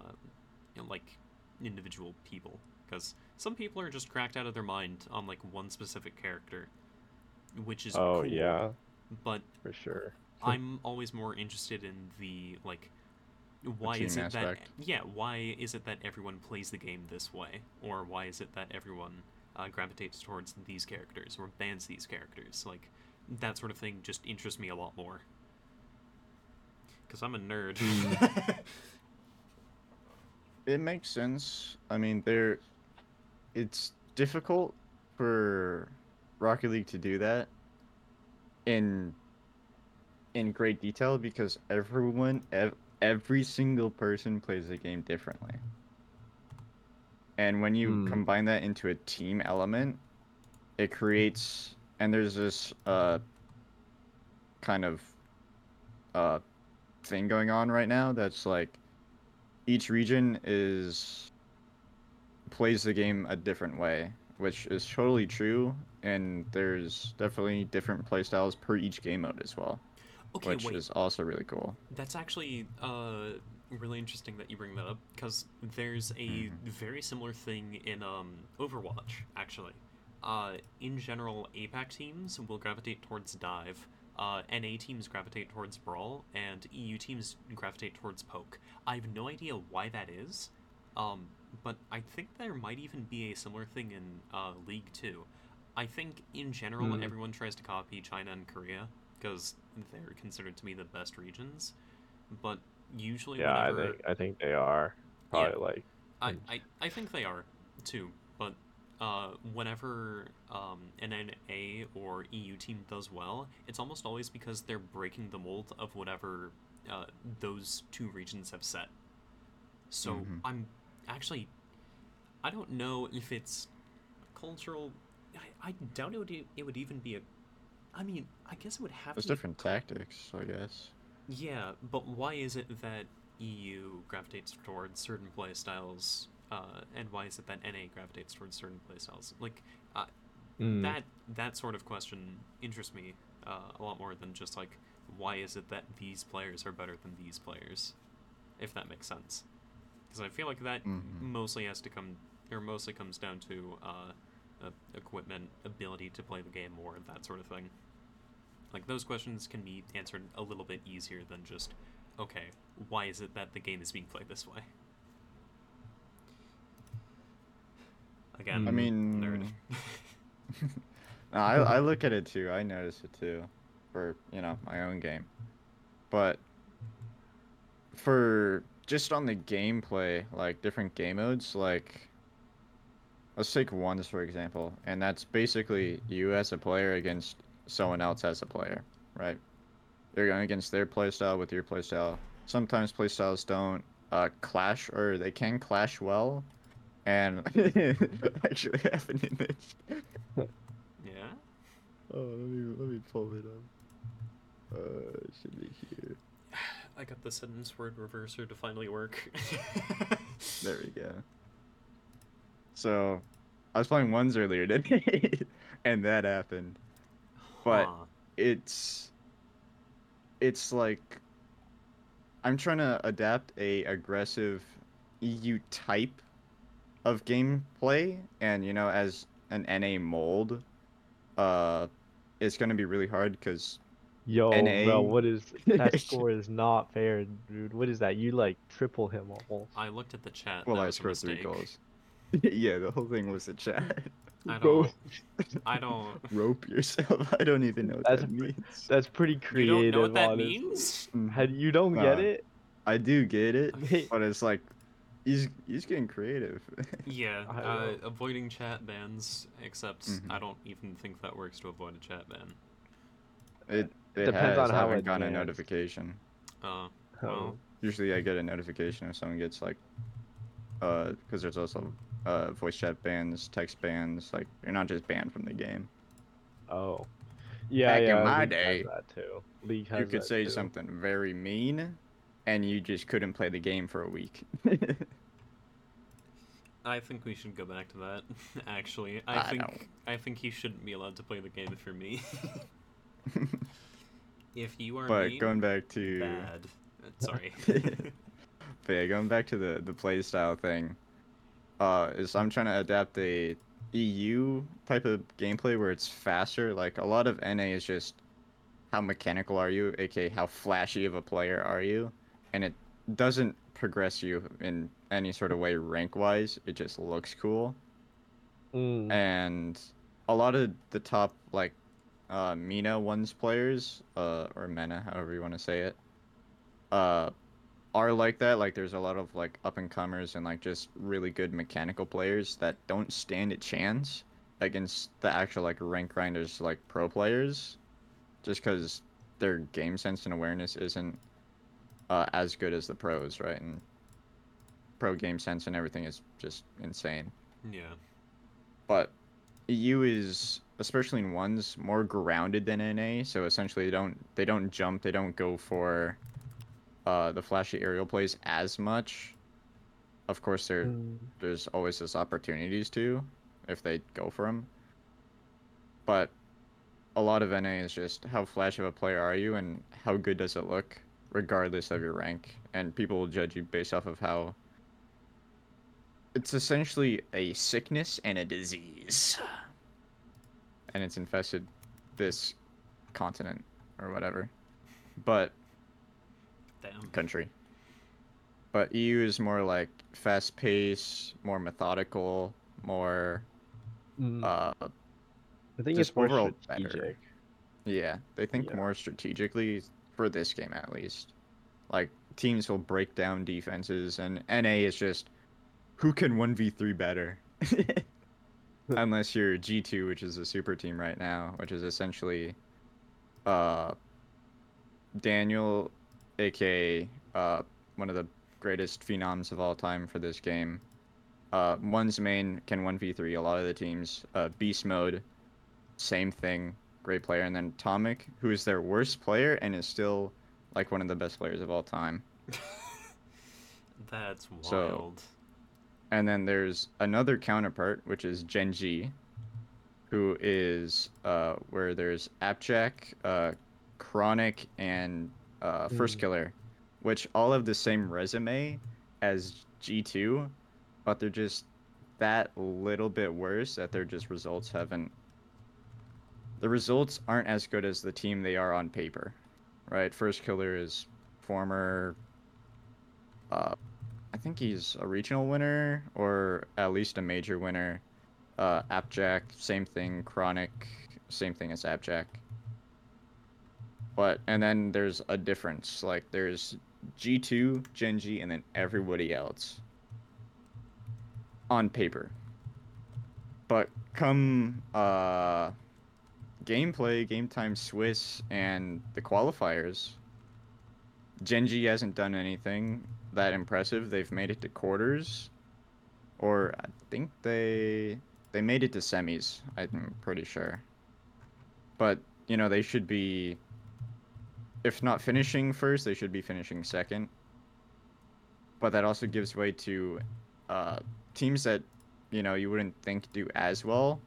you know, like individual people. Because some people are just cracked out of their mind on like one specific character, which is Oh cool, yeah, But for sure. I'm always more interested in the like why is team it that yeah why is it that everyone plays the game this way? Or why is it that everyone uh, gravitates towards these characters or bans these characters? Like that sort of thing just interests me a lot more. Because i'm a nerd. It makes sense. I mean, there, it's difficult for Rocket League to do that in in great detail because everyone, ev- every single person plays the game differently. And when you Hmm. combine that into a team element, it creates and there's this uh kind of uh thing going on right now that's like each region is plays the game a different way, which is totally true. And there's definitely different playstyles per each game mode as well, okay which wait is also really cool. That's actually uh, really interesting that you bring that up because there's a Mhm. very similar thing in um, Overwatch, actually. Uh, in general, APAC teams will gravitate towards dive, uh, NA teams gravitate towards brawl, and EU teams gravitate towards poke. I have no idea why that is, um, but I think there might even be a similar thing in uh, League too. I think in general, Hmm. everyone tries to copy China and Korea because they're considered to be the best regions. But usually, Yeah, I think I think they are probably like I, I, I think they are too, but uh, whenever um, an NA or EU team does well, it's almost always because they're breaking the mold of whatever uh, those two regions have set. So Mhm. I'm actually, I don't know if it's cultural. I, I doubt it would, e- it would even be a. I mean, I guess it would have There's to be different tactics, I guess. yeah, but why is it that EU gravitates towards certain playstyles, uh, and why is it that NA gravitates towards certain playstyles? Like mm, that that sort of question interests me uh, a lot more than just like why is it that these players are better than these players, if that makes sense. Because I feel like that Mhm. mostly has to come, or mostly comes down to uh, uh, equipment, ability to play the game more, that sort of thing. Like those questions can be answered a little bit easier than just, okay, why is it that the game is being played this way? Again, I mean, nerd. No, I, I look at it too. I notice it too, for you know my own game. But for just on the gameplay, like different game modes, like let's take ones for example, and that's basically you as a player against someone else as a player, right? They're going against their playstyle with your playstyle. Sometimes playstyles don't uh, clash, or they can clash well, and actually happened in this. Yeah. Oh, let me let me pull it up. Uh, it should be here. I got the sentence word reverser to finally work. There we go. So, I was playing ones earlier today, and that happened. But Huh. it's it's like I'm trying to adapt a aggressive EU type of gameplay, and you know, as an NA mold, uh, it's gonna be really hard because Yo, NA. bro, what is that score is not fair, dude. What is that? You like triple him almost. I looked at the chat. well, that I scored three goals. yeah, the whole thing was a chat. I don't. I don't. Rope yourself. I don't even know what That's that means. That's pretty creative. You creative. don't know what that honestly. means? Had you don't get it? I do get it, but it's like he's he's getting creative. Yeah, uh, avoiding chat bans, except Mhm. I don't even think that works to avoid a chat ban. it it Depends has. on I how haven't gotten a advanced. notification. Uh, Oh. well, Usually, I get a notification if someone gets like, uh, because there's also uh voice chat bans, text bans. Like you're not just banned from the game. Oh. Yeah, Back in my League day, that too. League you could that say too. something very mean, and you just couldn't play the game for a week. I think we should go back to that. Actually, I, I think don't. I think he shouldn't be allowed to play the game for me. if you are but mean, going back to bad. Uh, Sorry. But yeah, going back to the the play style thing, uh, is I'm trying to adapt a EU type of gameplay where it's faster. Like a lot of NA is just how mechanical are you, aka how flashy of a player are you, and it doesn't progress you in any sort of way rank wise. It just looks cool, Mm. and a lot of the top like uh, Mina ones players, uh, or Mena, however you want to say it, uh, are like that. Like there's a lot of like up and comers and like just really good mechanical players that don't stand a chance against the actual like rank grinders like pro players, just because their game sense and awareness isn't uh, as good as the pros, right? And pro game sense and everything is just insane yeah. but EU is especially in ones more grounded than NA. So essentially, they don't they don't jump, they don't go for uh, the flashy aerial plays as much. Of course, there Mm. there's always those opportunities to if they go for them. But a lot of NA is just how flash of a player are you and how good does it look, regardless of your rank. And people will judge you based off of how. It's essentially a sickness and a disease. And it's infested this continent or whatever. But Damn. country. But EU is more like fast paced, more methodical, more Mm. uh I think it's more overall better. yeah, they think Yeah. more strategically for this game at least. Like teams will break down defenses and NA is just who can 1v3 better. Unless you're G2, which is a super team right now, which is essentially uh Daniel aka uh one of the greatest phenoms of all time for this game. Uh, one's main can 1v3 a lot of the teams. Uh, Beast mode, same thing, great player. And then Tomic, who is their worst player and is still like one of the best players of all time. That's So- wild. And then there's another counterpart, which is Genji, who is uh, where there's Appjack, uh, Chronic, and uh, First Mm. Killer, which all have the same resume as G2, but they're just that little bit worse that their just results haven't. The results aren't as good as the team they are on paper, right? First Killer is former uh, I think he's a regional winner or at least a major winner. Uh, Appjack, same thing. Chronic, same thing as Appjack. But and then there's a difference. Like there's G2, Genji, and then everybody else on paper. But come uh gameplay, game time Swiss and the qualifiers, Genji hasn't done anything that impressive. They've made it to quarters. Or I think they they made it to semis, I'm pretty sure. But, you know, they should be if not finishing first, they should be finishing second. But that also gives way to uh, teams that you know you wouldn't think do as well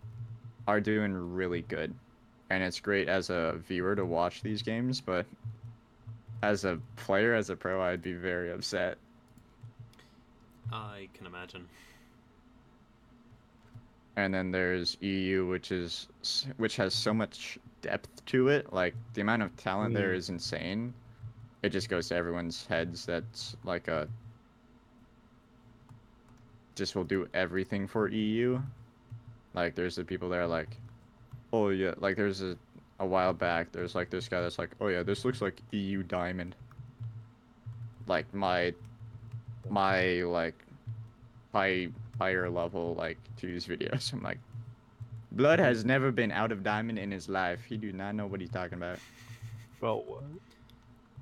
are doing really good, and it's great as a viewer to watch these games. But as a player, as a pro, I'd be very upset. I can imagine. And then there's EU, which is which has so much depth to it. Like the amount of talent there Mm. is insane. It just goes to everyone's heads. That's like a just will do everything for EU. Like there's the people there like, oh yeah, like there's a a while back. There's like this guy that's like, oh yeah, this looks like EU diamond. Like my my like high higher level like to these videos. I'm like, Blood has never been out of diamond in his life. He do not know what he's talking about. Well, what?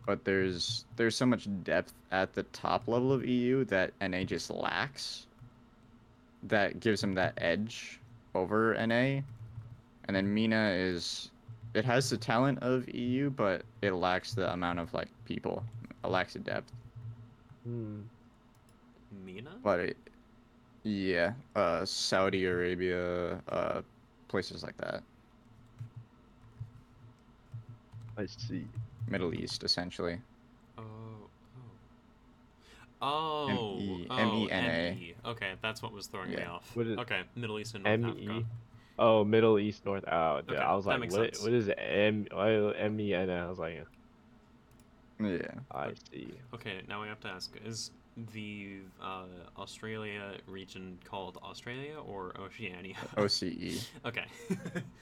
But there's there's so much depth at the top level of EU that NA just lacks. That gives him that edge over NA. And then Mina is it has the talent of EU, but it lacks the amount of like people. It lacks the depth. Hmm. Mina? But it, yeah, uh, Saudi Arabia, uh, places like that, I see. Middle East, essentially. Oh. Oh. Oh. M-E- oh, M-E-N-A. M-E. Okay, that's what was throwing me off. What is- okay, Middle East and North M Africa. Oh, Middle East, North. Oh, dude, Okay, I was like, what? sense. What is M? why- M E N? I was like, Yeah. I see. Okay, now we have to ask: Is the uh, Australia region called Australia or Oceania? OCE. okay.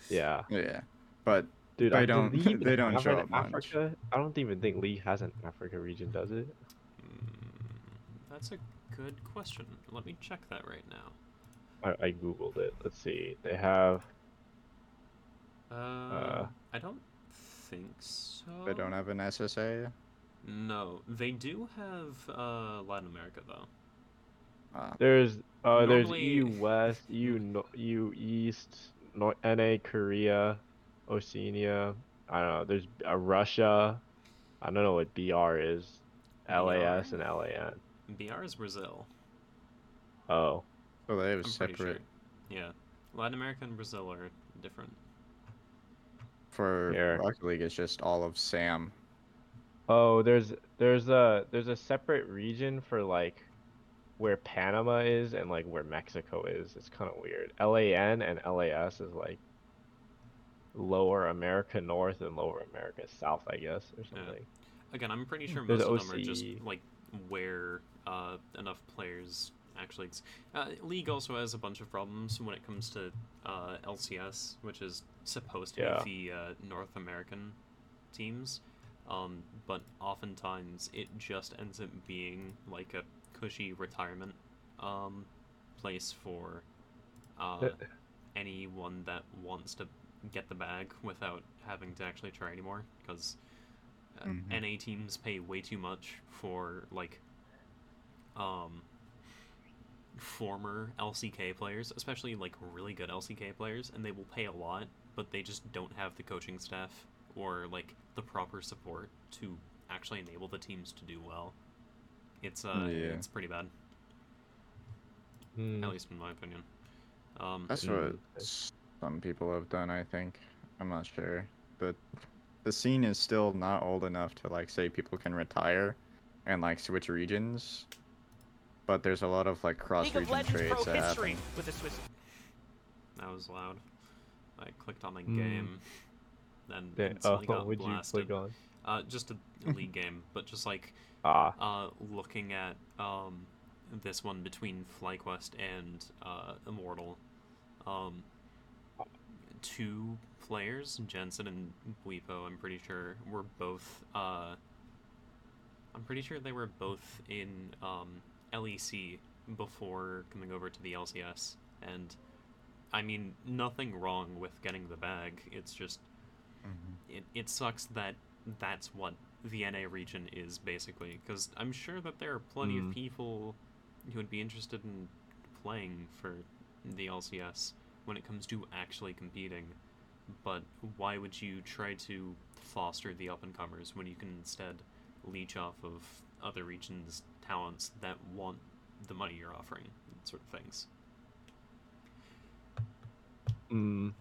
Yeah, Yeah. But dude. They I don't- believe they don't show up much. I don't even think League has an Africa region, does it? Mm, that's a good question. Let me check that right now. I, I googled it. Let's see. They have. Uh, I don't think so. they don't have an SSA. No, they do have uh, Latin America though. Uh, There's. Uh, there's Normally- EU West, EU no, EU East, no, NA Korea, Oceania. I don't know. There's uh, Russia. I don't know what BR is. LAS BR? and LAN. BR is Brazil. so Oh. they have I'm a sure. separate Yeah, Latin America and Brazil are different. for Here. Rocket League. It's just all of SAM. Oh, there's there's a there's a separate region for like where Panama is and like where Mexico is. It's kind of weird. LAN and LAS is like Lower America North and Lower America South, I guess, or Yeah. something. Again, I'm pretty sure There's most of them are just like where uh, enough players actually. Uh, League also has a bunch of problems when it comes to uh, LCS, which is supposed to Yeah. be the uh, North American teams, um, but oftentimes it just ends up being like a cushy retirement um, place for uh, anyone that wants to get the bag without having to actually try anymore because uh, Mhm. NA teams pay way too much for like um former LCK players, especially like really good LCK players, and they will pay a lot, but they just don't have the coaching staff or like the proper support to actually enable the teams to do well. It's uh Yeah. it's pretty bad, Hmm. at least in my opinion. Um That's Mm. what some people have done. I think. I'm not sure. but the scene is still not old enough to like say people can retire and like switch regions. But there's a lot of like cross-region trades that happen. with a Swiss. That was loud. I clicked on the Mm. game, then Yeah, instantly oh, got would you blasted. click on? Uh, just a, a league game, but just like Ah, uh, looking at um, this one between FlyQuest and uh, Immortal. Um, two players, Jensen and Guipo, I'm pretty sure, were both. Uh, I'm pretty sure they were both in um, LEC before coming over to the LCS, and I mean nothing wrong with getting the bag. It's just Mhm. it, it sucks that that's what the NA region is basically because I'm sure that there are plenty Mm. of people who would be interested in playing for the LCS when it comes to actually competing. But why would you try to foster the up and comers when you can instead leech off of other regions' talents that want the money you're offering, sort of things? Mm,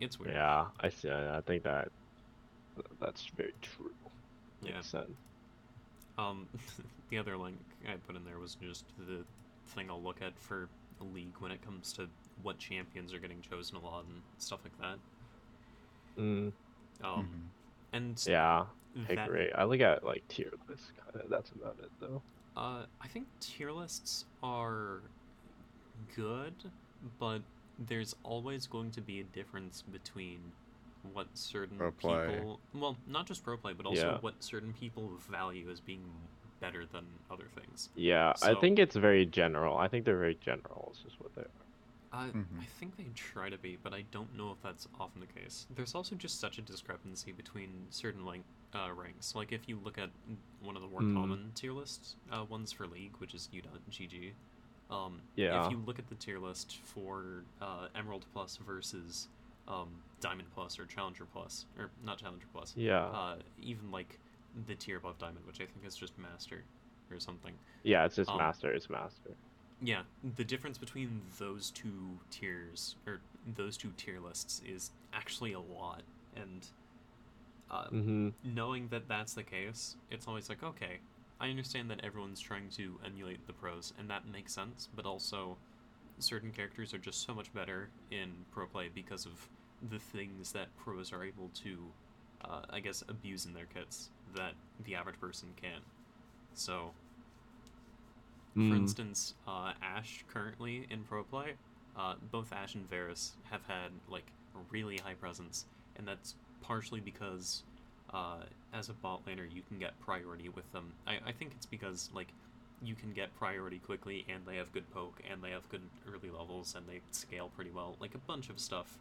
It's weird. yeah, I see. I I think that that's very true. Yeah. Makes sense. Um, the other link I put in there was just the thing I'll look at for a league when it comes to what champions are getting chosen a lot and stuff like that. Mm, Um, Mhm. and yeah, pick that, rate. I look at like tier lists. Kind of. That's about it though. uh, I think tier lists are good, but there's always going to be a difference between what certain Pro play. people, well, not just pro play, but also Yeah. what certain people value as being better than other things. Yeah, I think it's very general. I think they're very general. Is just what they are. Uh, Mhm. I think they try to be, but I don't know if that's often the case. There's also just such a discrepancy between certain like uh, ranks. Like if you look at one of the more Mm. common tier list uh, ones for League, which is U.GG. Um, Yeah. If you look at the tier list for uh, Emerald Plus versus um, Diamond Plus or Challenger Plus, or not Challenger Plus, Yeah. uh, even like the tier above Diamond, which I think is just Master or something. yeah, it's just um, master. It's master. Yeah, the difference between those two tiers or those two tier lists is actually a lot, and uh, Mm-hmm. knowing that that's the case, it's always like, okay, I understand that everyone's trying to emulate the pros, and that makes sense, but also certain characters are just so much better in pro play because of the things that pros are able to, uh, I guess, abuse in their kits that the average person can't. So, for Mm. instance, uh, Ash currently in pro play, uh, both Ash and Varus have had like really high presence, and that's partially because uh, as a bot laner you can get priority with them. I, I think it's because like you can get priority quickly, and they have good poke, and they have good early levels, and they scale pretty well, like a bunch of stuff.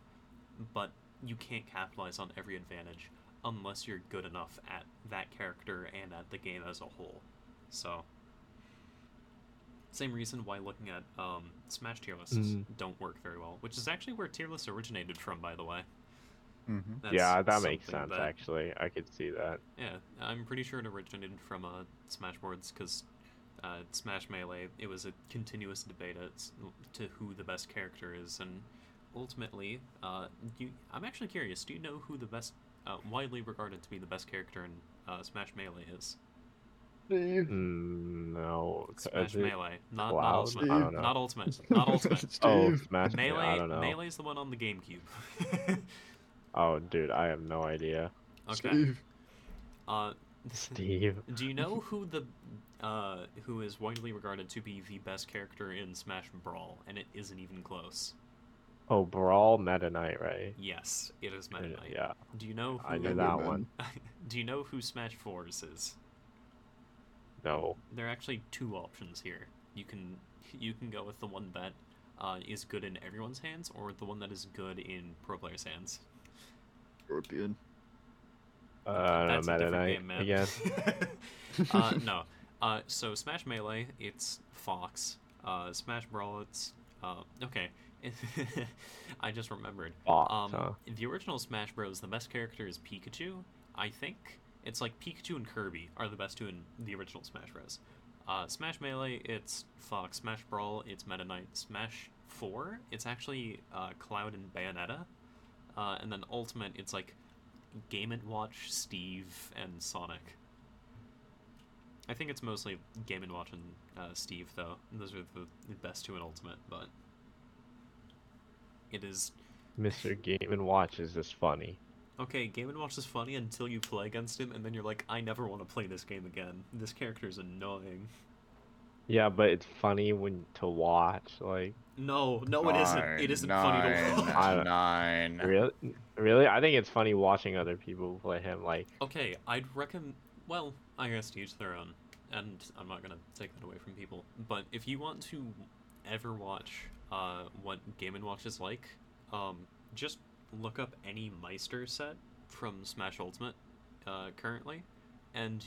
But you can't capitalize on every advantage unless you're good enough at that character and at the game as a whole. So same reason why looking at um, Smash tier lists Mhm. don't work very well, which is actually where tier lists originated from, by the way. Mhm. That's yeah, that makes sense. that- Actually, I could see that. Yeah, I'm pretty sure it originated from uh, Smash boards because uh, Smash Melee, it was a continuous debate as to who the best character is, and ultimately, uh, you, I'm actually curious. Do you know who the best, uh, widely regarded to be the best character in uh, Smash Melee is? Mm, no. Smash it- Melee, not, not Ultimate, don't know. not Ultimate, not Ultimate. Oh, Smash. Melee, I don't know. Melee is the one on the GameCube. Oh, dude, I have no idea. okay. Steve. Uh, Steve. Do you know who the uh, who is widely regarded to be the best character in Smash Brawl, and it isn't even close? Oh, Brawl Meta Knight, right? Yes, it is Meta Knight. Yeah, Do you know who? I knew that one. Do you know who Smash Fours is? No. There are actually two options here. You can you can go with the one that uh, is good in everyone's hands, or the one that is good in pro players' hands. Scorpion. Uh, I don't That's a know, Meta different Knight game, man. again. uh, no. Uh, so Smash Melee, it's Fox. Uh, Smash Brawl, it's uh, okay. I just remembered. Fox, Um, huh? the original Smash Bros. The best character is Pikachu. I think it's like Pikachu and Kirby are the best two in the original Smash Bros. Uh, Smash Melee, it's Fox. Smash Brawl, it's Meta Knight. Smash Four, it's actually uh, Cloud and Bayonetta. Uh, and then Ultimate, it's like Game and Watch, Steve, and Sonic. I think it's mostly Game and Watch and uh, Steve, though. Those are the, the best two in Ultimate, but it is Mr. Game and Watch is just funny. okay. Game and Watch is funny until you play against him, and then you're like, I never want to play this game again. This character is annoying. Yeah, but it's funny when to watch. Like, No, no, it isn't. It isn't funny to watch. I Nine. really, really, I think it's funny watching other people play him. Like, Okay, I'd recommend. Well, I guess to each their own, and I'm not gonna take that away from people. But if you want to ever watch uh, what Game and Watch is like, um, just look up any Maister set from Smash Ultimate uh, currently, and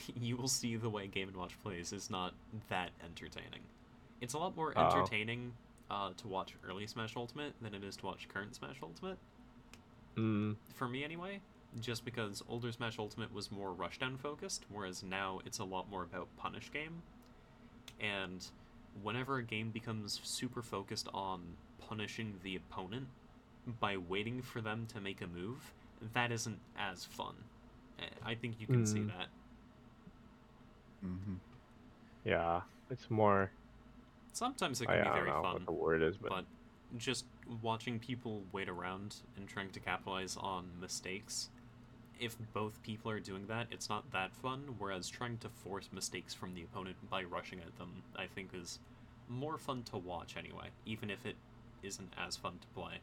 you will see the way Game and Watch plays is not that entertaining. It's a lot more Oh. entertaining uh, to watch early Smash Ultimate than it is to watch current Smash Ultimate mm, for me anyway, just because older Smash Ultimate was more rushdown focused, whereas now it's a lot more about punish game. And whenever a game becomes super focused on punishing the opponent by waiting for them to make a move, that isn't as fun. Eh, I think you can see Mm. that. Mhm. yeah, it's more. Sometimes it I, can I be don't very know fun. what the word is, but, but just watching people wait around and trying to capitalize on mistakes if both people are doing that it's not that fun whereas trying to force mistakes from the opponent by rushing at them i think is more fun to watch anyway even if it isn't as fun to play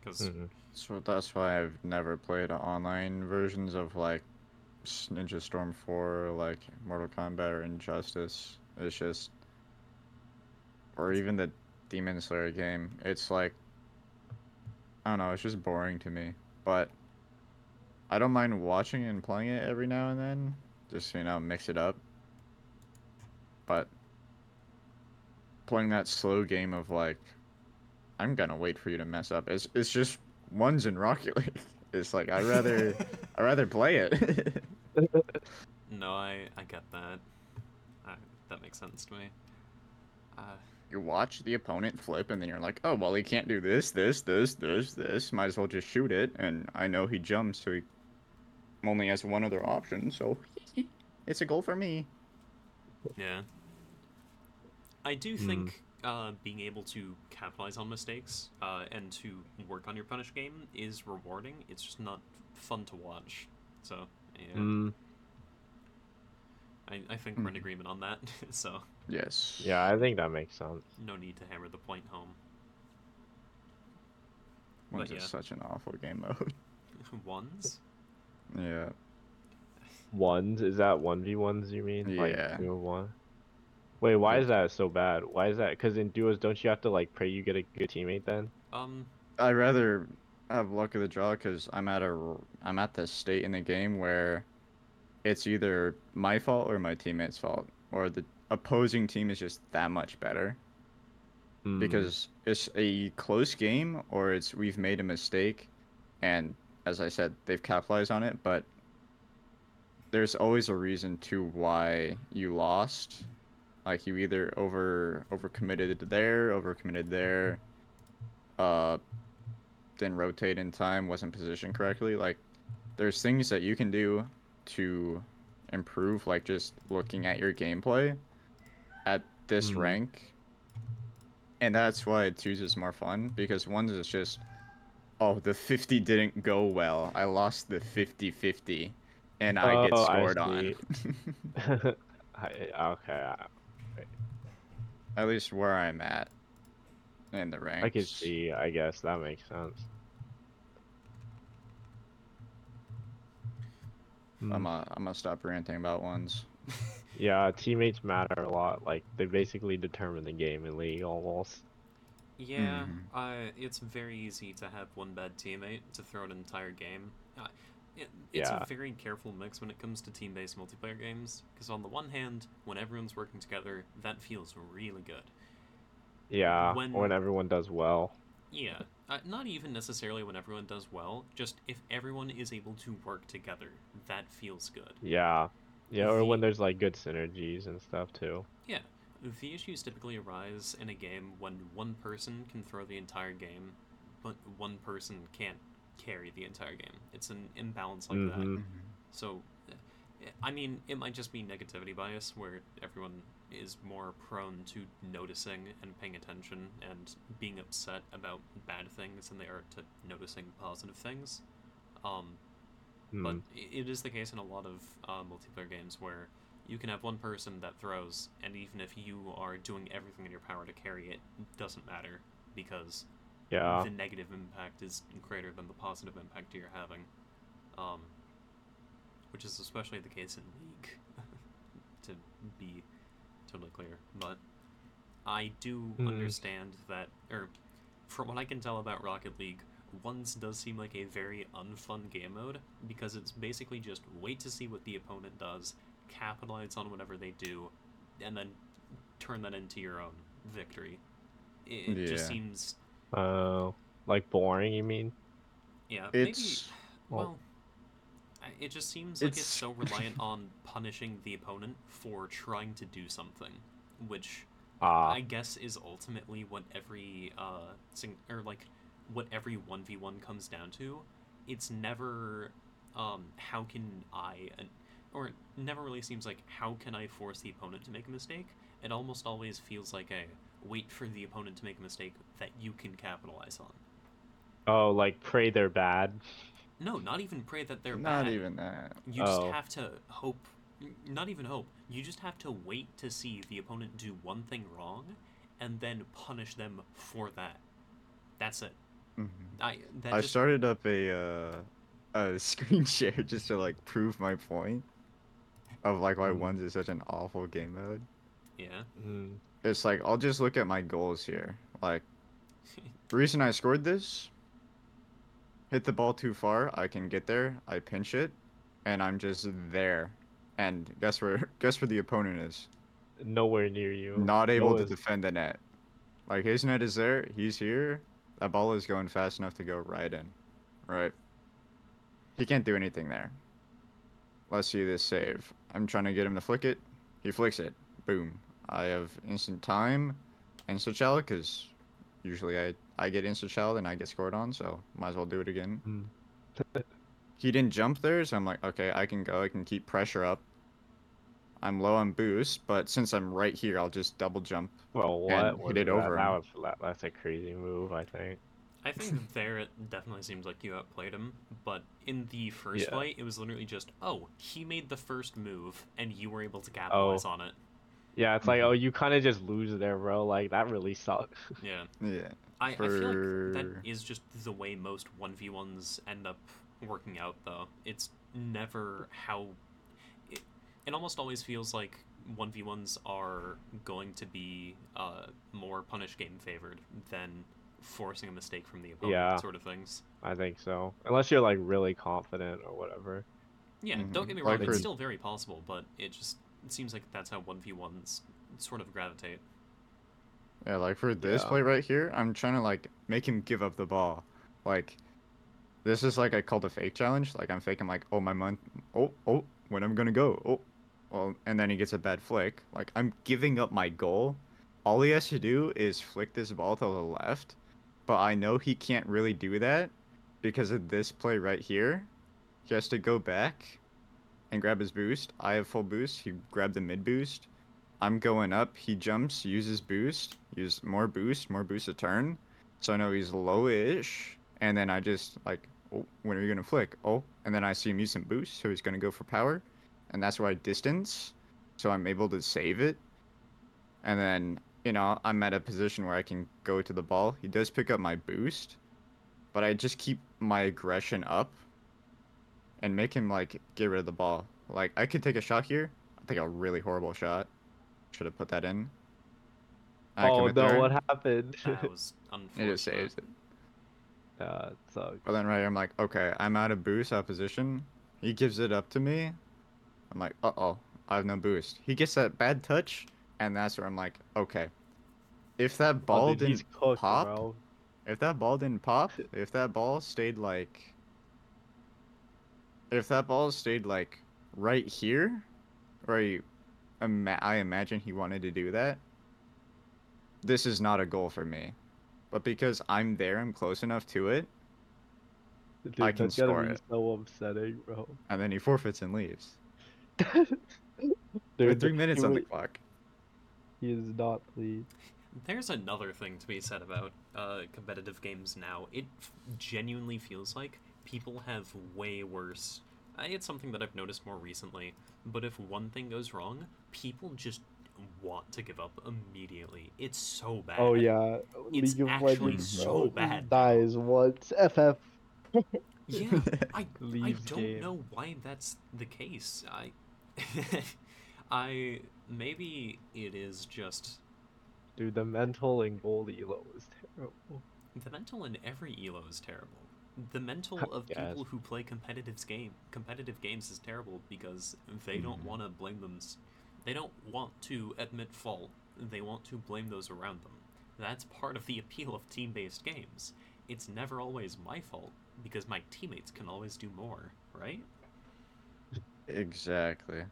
because Mhm. So that's why I've never played online versions of like s- Ninja Storm 4, like Mortal Kombat or Injustice. It's just, or even the Demon Slayer game. It's like, I don't know. It's just boring to me. But I don't mind watching and playing it every now and then. Just you know, mix it up. But playing that slow game of like I'm gonna wait for you to mess up. It's it's just ones in Rocket League. It's like I rather I rather play it. no i i get that I, that makes sense to me uh, you watch the opponent flip, and then you're like, oh well, he can't do this, this, this, this, this. Might as well just shoot it. And I know he jumps, so he only has one other option. So it's a goal for me. Yeah. I do Hmm. think uh, being able to capitalize on mistakes uh, and to work on your punish game is rewarding. It's just not fun to watch. So, yeah, Mm, I, I think we're in Mhm. agreement on that. so, Yes. yeah, I think that makes sense. no need to hammer the point home. One's but is such an awful game mode. Ones? yeah. Ones is that one v ones? You mean? Yeah. Like two one. Wait, why is that so bad? Why is that? Because in duos, don't you have to like pray you get a good teammate then? Um, I rather have luck of the draw because I'm at a I'm at the state in the game where it's either my fault or my teammate's fault, or the opposing team is just that much better Mm, because it's a close game or it's we've made a mistake, and as I said, they've capitalized on it, but there's always a reason to why you lost. Like you either over overcommitted there, overcommitted there, uh, didn't rotate in time, wasn't positioned correctly. Like there's things that you can do to improve, like just looking at your gameplay at this Mhm. rank. And that's why twos is more fun because ones is just oh the 50 didn't go well. I lost the 50-50 and I get Oh, I scored on. I, okay, At least where I'm at in the ranks. I can see. I guess that makes sense. I'm Mm, gonna I'm gonna stop ranting about ones. Yeah, teammates matter a lot. Like they basically determine the game in League almost. yeah, Mhm. uh, it's very easy to have one bad teammate to throw an entire game. Uh, it, it's Yeah. a very careful mix when it comes to team-based multiplayer games because on the one hand, when everyone's working together, that feels really good. Yeah, When- when everyone does well. Yeah, uh, not even necessarily when everyone does well. Just if everyone is able to work together, that feels good. Yeah, yeah, or when there's like good synergies and stuff too. Yeah, the issues typically arise in a game when one person can throw the entire game, but one person can't carry the entire game. It's an imbalance like that. Mhm. So, uh, I mean, it might just be negativity bias where everyone is more prone to noticing and paying attention and being upset about bad things than they are to noticing positive things. Um, but Mm. i- it is the case in a lot of uh, multiplayer games where you can have one person that throws, and even if you are doing everything in your power to carry it, it doesn't matter because Yeah. the negative impact is greater than the positive impact you're having. Um, which is especially the case in League, to be totally clear. But I do Hmm. understand that, or from what I can tell about Rocket League, ones does seem like a very unfun game mode because it's basically just wait to see what the opponent does, capitalize on whatever they do, and then turn that into your own victory. It, it just seems Oh, like boring? You mean? yeah, It's maybe. well- Well, I- it just seems like it's, It's- so reliant on punishing the opponent for trying to do something, which Ah, I guess is ultimately what every uh sing- or like what every one v one comes down to. It's never um how can I or it never really seems like how can I force the opponent to make a mistake. It almost always feels like a wait for the opponent to make a mistake that you can capitalize on. oh, like pray they're bad. No, not even pray that they're not bad. even that. You just Oh. have to hope, not even hope. You just have to wait to see the opponent do one thing wrong, and then punish them for that. That's it. Mhm. I that I just started up a uh, a screen share just to like prove my point of like why Mm. ones is such an awful game mode. yeah. Mm. It's like I'll just look at my goals here. Like the reason I scored this, hit the ball too far, I can get there, I pinch it, and I'm just there. And guess where guess where the opponent is? Nowhere near you. Not able to defend the net. Like his net is there, he's here. That ball is going fast enough to go right in. Right. He can't do anything there. Let's see this save. I'm trying to get him to flick it. He flicks it. Boom. I have instant time, instant child, because usually I, I get instant child and I get scored on, so might as well do it again. Mm. he didn't jump there, so I'm like, okay, I can go. I can keep pressure up. I'm low on boost, but since I'm right here, I'll just double jump. Well, and what? hit it that? over That was, that, that's a crazy move, I think. I think there it definitely seems like you outplayed him, but in the first Yeah. fight, it was literally just, oh, he made the first move, and you were able to capitalize Oh. on it. Yeah, it's like, Mhm. oh, you kind of just lose there, bro. Like that really sucks. Yeah. Yeah. I, I feel like that is just the way most 1v1s end up working out, though. It's never how. It, it almost always feels like 1v1s are going to be uh, more punish game favored than forcing a mistake from the opponent, Yeah. sort of things. I think so. Unless you're like really confident or whatever. Yeah, don't Mhm. get me Like wrong, it's for- still very possible, but it just it seems like that's how 1v1s sort of gravitate. Yeah, like for this Yeah. play right here, I'm trying to like make him give up the ball. Like this is like I called a fake challenge. Like I'm faking like, oh my month oh oh when I'm gonna go. Oh well and then he gets a bad flick. Like I'm giving up my goal. All he has to do is flick this ball to the left. But I know he can't really do that because of this play right here. He has to go back and grab his boost. I have full boost. He grabbed the mid boost. I'm going up. He jumps, uses boost, use more boost, more boost a turn. So I know he's low-ish, and then I just like, oh, when are you gonna flick? Oh, and then I see him use some boost, so he's gonna go for power, and that's where I distance, so I'm able to save it. And then you know I'm at a position where I can go to the ball. He does pick up my boost, but I just keep my aggression up, and make him like get rid of the ball. Like I could take a shot here. I take a really horrible shot. Should have put that in. I oh commit no, there, what happened? That was It just saves it. uh, it sucks. But then right here, I'm like, okay, I'm out of boost out of position. He gives it up to me. I'm like, uh oh, I have no boost. He gets that bad touch, and that's where I'm like, okay. If that Oh, ball dude, didn't cooked, pop, bro. if that ball didn't pop, if that ball stayed like, if that ball stayed like right here, where you, ima- I imagine he wanted to do that. This is not a goal for me, but because I'm there, I'm close enough to it, Dude, I can that's gotta score be it. so upsetting, bro. and then he forfeits and leaves. Dude, With three minutes on the wa- clock. He is not pleased. There's another thing to be said about uh, competitive games now. It f- genuinely feels like people have way worse I, it's something that I've noticed more recently. But if one thing goes wrong, people just want to give up immediately. It's so bad. Oh yeah, It's League of actually Legends so bad. dies once. FF. Yeah, I, I don't game. know why that's the case. I, I maybe it is just Dude, the mental in gold elo is terrible. the mental in every elo is terrible. The mental of Yes. people who play competitive game competitive games is terrible because they don't Mhm. want to blame them. They don't want to admit fault. They want to blame those around them. That's part of the appeal of team-based games. It's never always my fault because my teammates can always do more, right? Exactly.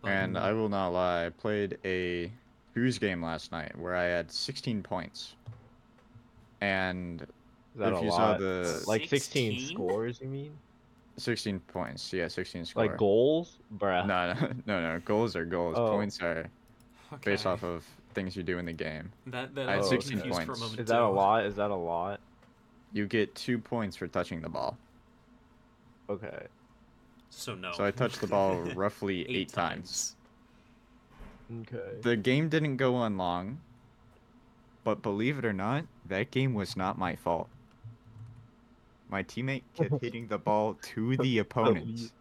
But- And I will not lie, I played a Who's game last night where I had 16 points. And that If a you saw the- like 16 16? scores, you mean? 16 points. Yeah, 16 score. Like goals? Bruh. No, no, no, no. Goals are goals. Oh. Points are based off of things you do in the game. That, that I had was 16 confused for a points. moment Is that a lot? Is that a lot? You get two points for touching the ball. Okay. So no. So I touched the ball roughly eight, times. Okay. The game didn't go on long, but believe it or not, that game was not my fault. My teammate kept hitting the ball to the opponents.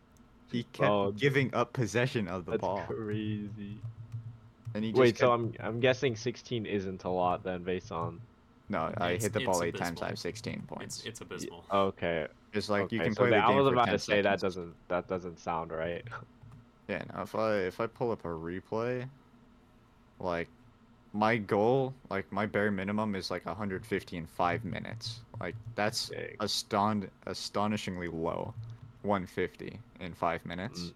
He kept Oh, giving up possession of the That's ball, crazy. and he just Wait, so I'm I'm guessing 16 isn't a lot then, based on. no, I hit the ball eight times. I have 16 points. it's abysmal. Okay. It's like okay. you can so play the the- I was about to say that doesn't that doesn't sound right. Yeah, no, if I if I pull up a replay, like my goal, like my bare minimum is like 150 in five minutes. Like that's Dang. aston astonishingly low, 150 in five minutes. Mm.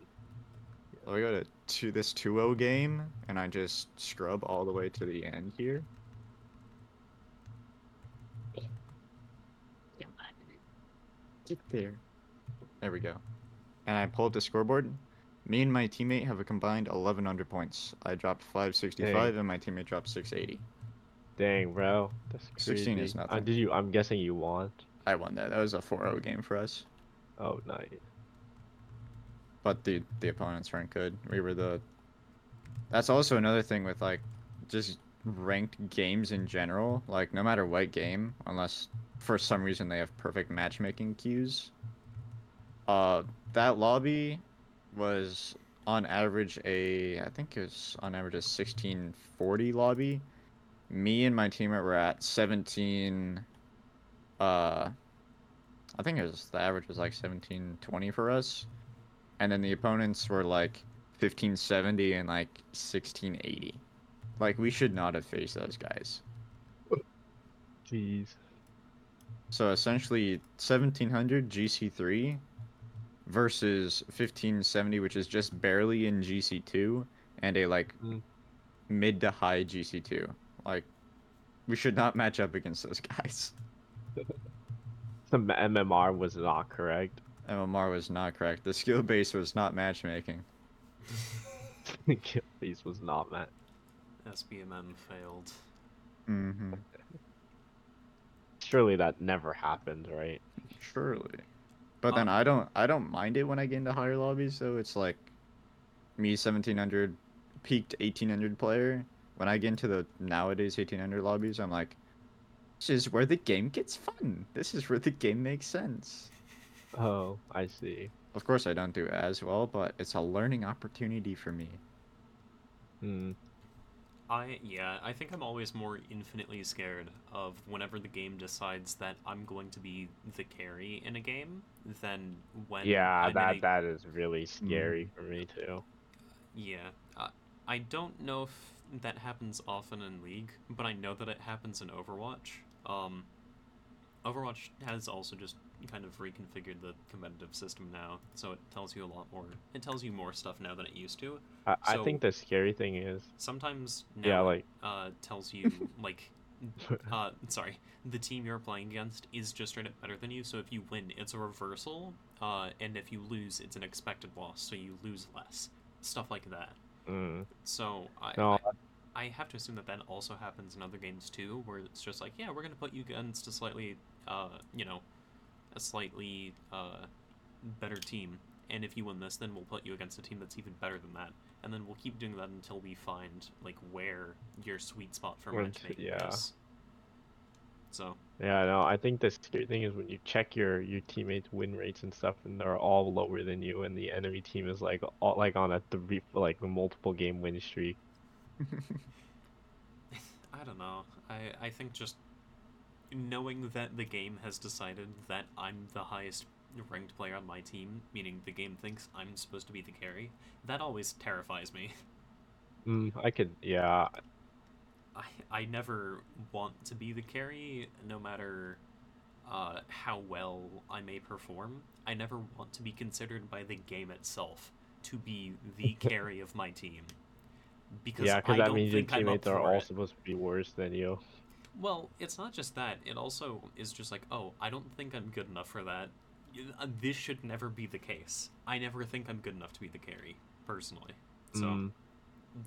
So I go to to this 2-0 game and I just scrub all the way to the end here. Get there. There we go. And I pull up the scoreboard. Me and my teammate have a combined 1100 points. I dropped 565 and my teammate dropped 680. Dang, bro. That's 16 is crazy. Uh, nothing. did you? I'm guessing you won. I won that. That was a 4-0 game for us. Oh, nice. But the the opponents weren't good. We were the That's also another thing with like just ranked games in general. Like no matter what game, unless for some reason they have perfect matchmaking queues. Uh that lobby was on average a I think it was on average a 1640 lobby. Me and my teammate were at 17 uh I think it was the average was like 1720 for us. And then the opponents were like 1570 and like 1680. Like we should not have faced those guys. Jeez. So essentially 1700 GC3 versus 1570 which is just barely in GC2 and a like Mm. mid to high GC2. Like we should not match up against those guys. The MMR was not correct. MMR was not correct. The skill base was not matchmaking. Kill Beast was not met. SBMM failed. Mm-hmm. Surely that never happened, right? Surely. But then I don't I don't mind it when I get into higher lobbies so it's like me 1700 peaked 1800 player when I get into the nowadays 1800 lobbies I'm like this is where the game gets fun. This is where the game makes sense. Oh, I see. Of course I don't do as well, but it's a learning opportunity for me. Hmm. I yeah, I think I'm always more infinitely scared of whenever the game decides that I'm going to be the carry in a game than when Yeah, I'm that a- that is really scary for me too. Yeah, uh, I don't know if that happens often in League, but I know that it happens in Overwatch. Um, Overwatch has also just kind of reconfigured the competitive system now, so it tells you a lot more. It tells you more stuff now than it used to. I, I think the scary thing is, Sometimes now yeah, like uh, tells you like uh, sorry, the team you're playing against is just straight up better than you. So if you win, it's a reversal, uh, and if you lose, it's an expected loss, so you lose less. Stuff like that. mm, So I, no, I, I have to assume that that also happens in other games too, where it's just like, yeah, we're gonna put you against a slightly, uh, you know, a slightly uh, better team, and if you win this, then we'll put you against a team that's even better than that, and then we'll keep doing that until we find like where your sweet spot for matchmaking yeah. is. So Yeah, no, I think the scary thing is when you check your your teammates' win rates and stuff, and they're all lower than you, and the enemy team is like all, like on a three like multiple game win streak. I don't know. I I think just knowing that the game has decided that I'm the highest ranked player on my team, meaning the game thinks I'm supposed to be the carry, that always terrifies me. Mm, I could, yeah, I I never want to be the carry, no matter uh, how well I may perform. I never want to be considered by the game itself to be the carry of my team. Because yeah, because that means your think I'm up teammates are all it. supposed to be worse than you. Well, it's not just that. It also is just like, oh, I don't think I'm good enough for that. Uh, This should never be the case. I never think I'm good enough to be the carry, personally. So Mm,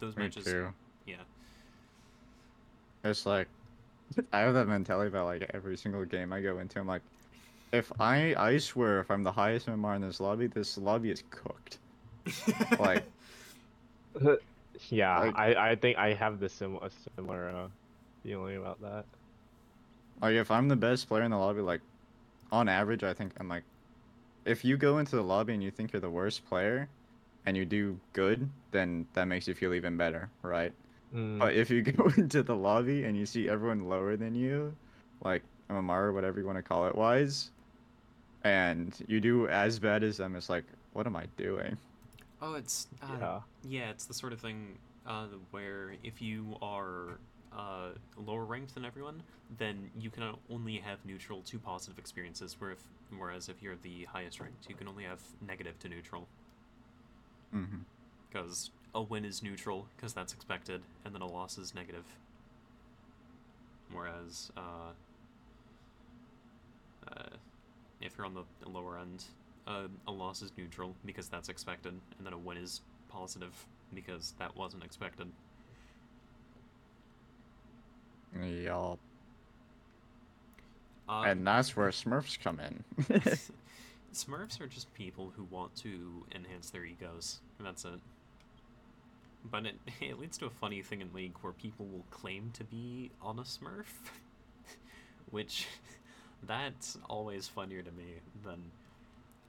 those Me matches, too. yeah. It's like I have that mentality about like every single game I go into. I'm like, if I I swear if I'm the highest MMR in this lobby, this lobby is cooked. Like yeah, Like- I I think I have the sim similar uh, feeling about that. like if I'm the best player in the lobby, like on average, I think I'm like, if you go into the lobby and you think you're the worst player, and you do good, then that makes you feel even better, right? Mm, But if you go into the lobby and you see everyone lower than you, like MMR or whatever you want to call it wise, and you do as bad as them, it's like, what am I doing? Oh, it's uh, yeah, Yeah, it's the sort of thing uh, where if you are uh, lower ranked than everyone, then you can only have neutral to positive experiences. Where if, whereas if you're the highest ranked, you can only have negative to neutral. Mm-hmm. Because a win is neutral, because that's expected, and then a loss is negative. Whereas uh, uh, if you're on the lower end, uh, a loss is neutral because that's expected, and then a win is positive because that wasn't expected. Yup. Uh, and that's where Smurfs come in. Smurfs are just people who want to enhance their egos. and That's it. But it, it leads to a funny thing in League where people will claim to be on a Smurf, which that's always funnier to me than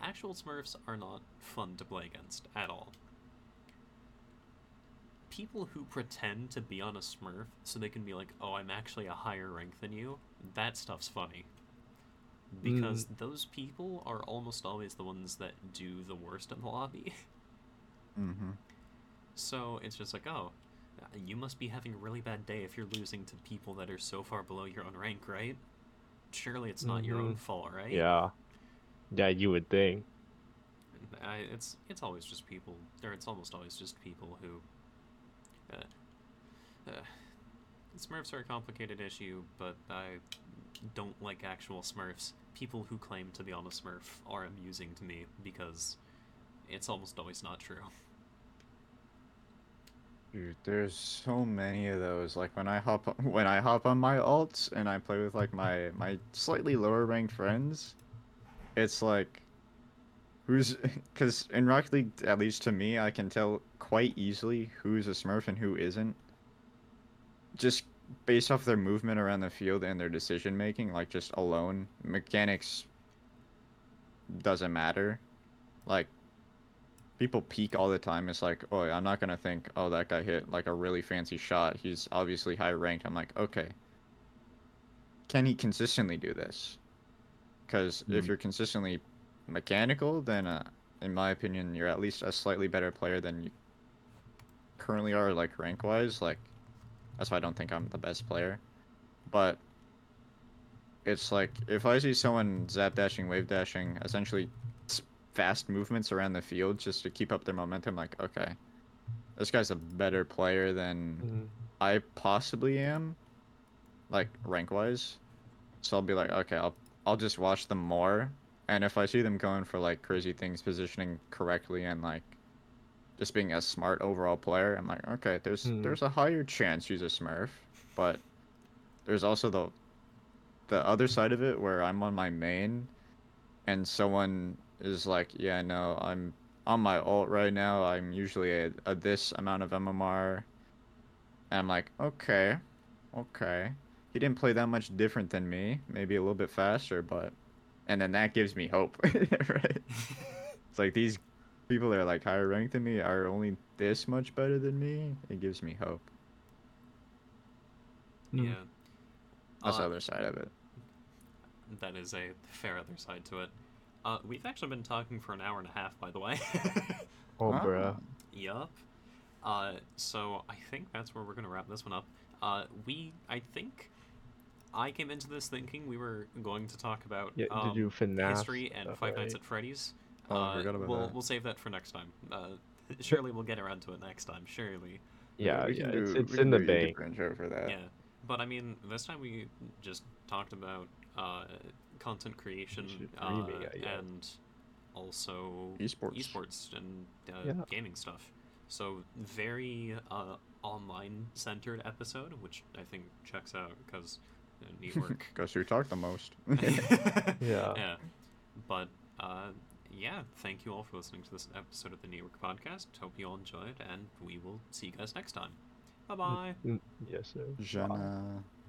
actual Smurfs are not fun to play against at all. People who pretend to be on a Smurf so they can be like, "Oh, I'm actually a higher rank than you." That stuff's funny because those people are almost always the ones that do the worst in the lobby. mm-hmm. So it's just like, oh, you must be having a really bad day if you're losing to people that are so far below your own rank, right? Surely it's not your own Mhm. fault, right? yeah, yeah. You would think. I, it's it's always just people, or it's almost always just people who. Uh, uh, Smurfs are a complicated issue, but I don't like actual Smurfs. People who claim to be on a Smurf are amusing to me because it's almost always not true. Dude, there's so many of those. Like when I hop on, when I hop on my alts and I play with like my my slightly lower ranked friends, it's like who's because in Rocket League, at least to me, I can tell quite easily who's a Smurf and who isn't. Just based off their movement around the field and their decision making, like just alone, mechanics doesn't matter. Like people peak all the time. It's like, oh, I'm not gonna think, oh, that guy hit like a really fancy shot. He's obviously high ranked. I'm like, okay, can he consistently do this? Because if Hmm. you're consistently mechanical, then uh, in my opinion, you're at least a slightly better player than you currently are, like rank wise. Like, that's why I don't think I'm the best player. But it's like if I see someone zap dashing, wave dashing, essentially fast movements around the field just to keep up their momentum, like, okay, this guy's a better player than Mm, I possibly am, like rank wise. So I'll be like, okay, I'll I'll just watch them more, and if I see them going for like crazy things, positioning correctly, and like just being a smart overall player, I'm like, okay, there's Hmm. there's a higher chance he's a Smurf, but there's also the the other side of it where I'm on my main, and someone is like, yeah, no, I'm on my alt right now. I'm usually a, a this amount of MMR. And I'm like, okay, okay. He didn't play that much different than me. Maybe a little bit faster, but. And then that gives me hope, right? It's like these people that are like higher ranked than me are only this much better than me. It gives me hope. Hmm. yeah. That's the Uh, other side of it. That is a fair other side to it. Uh, we've actually been talking for an hour and a half, by the way. Oh, Ah. bruh. yup. Uh, so I think that's where we're gonna wrap this one up. Uh, we, I think, I came into this thinking we were going to talk about Yeah, um, did you FNAF history and stuff, Five Nights at Freddy's. Oh, I uh, forgot about we'll that. we'll save that for next time. Uh, surely we'll get around to it next time. Surely. Yeah, we yeah, can it's, do- it's we in can the do a bank. For that. Yeah, but I mean, this time we just talked about uh, content creation uh, uh, yeah. and also Esports. esports and uh, Yeah. gaming stuff. So very uh, online centered episode, which I think checks out because uh, New York. Because who talk the most? Yeah. yeah. But uh, yeah, thank you all for listening to this episode of the Neetwork podcast. Hope you all enjoyed, and we will see you guys next time. Bye bye. Mm, Yes, sir. Bye. Jenna.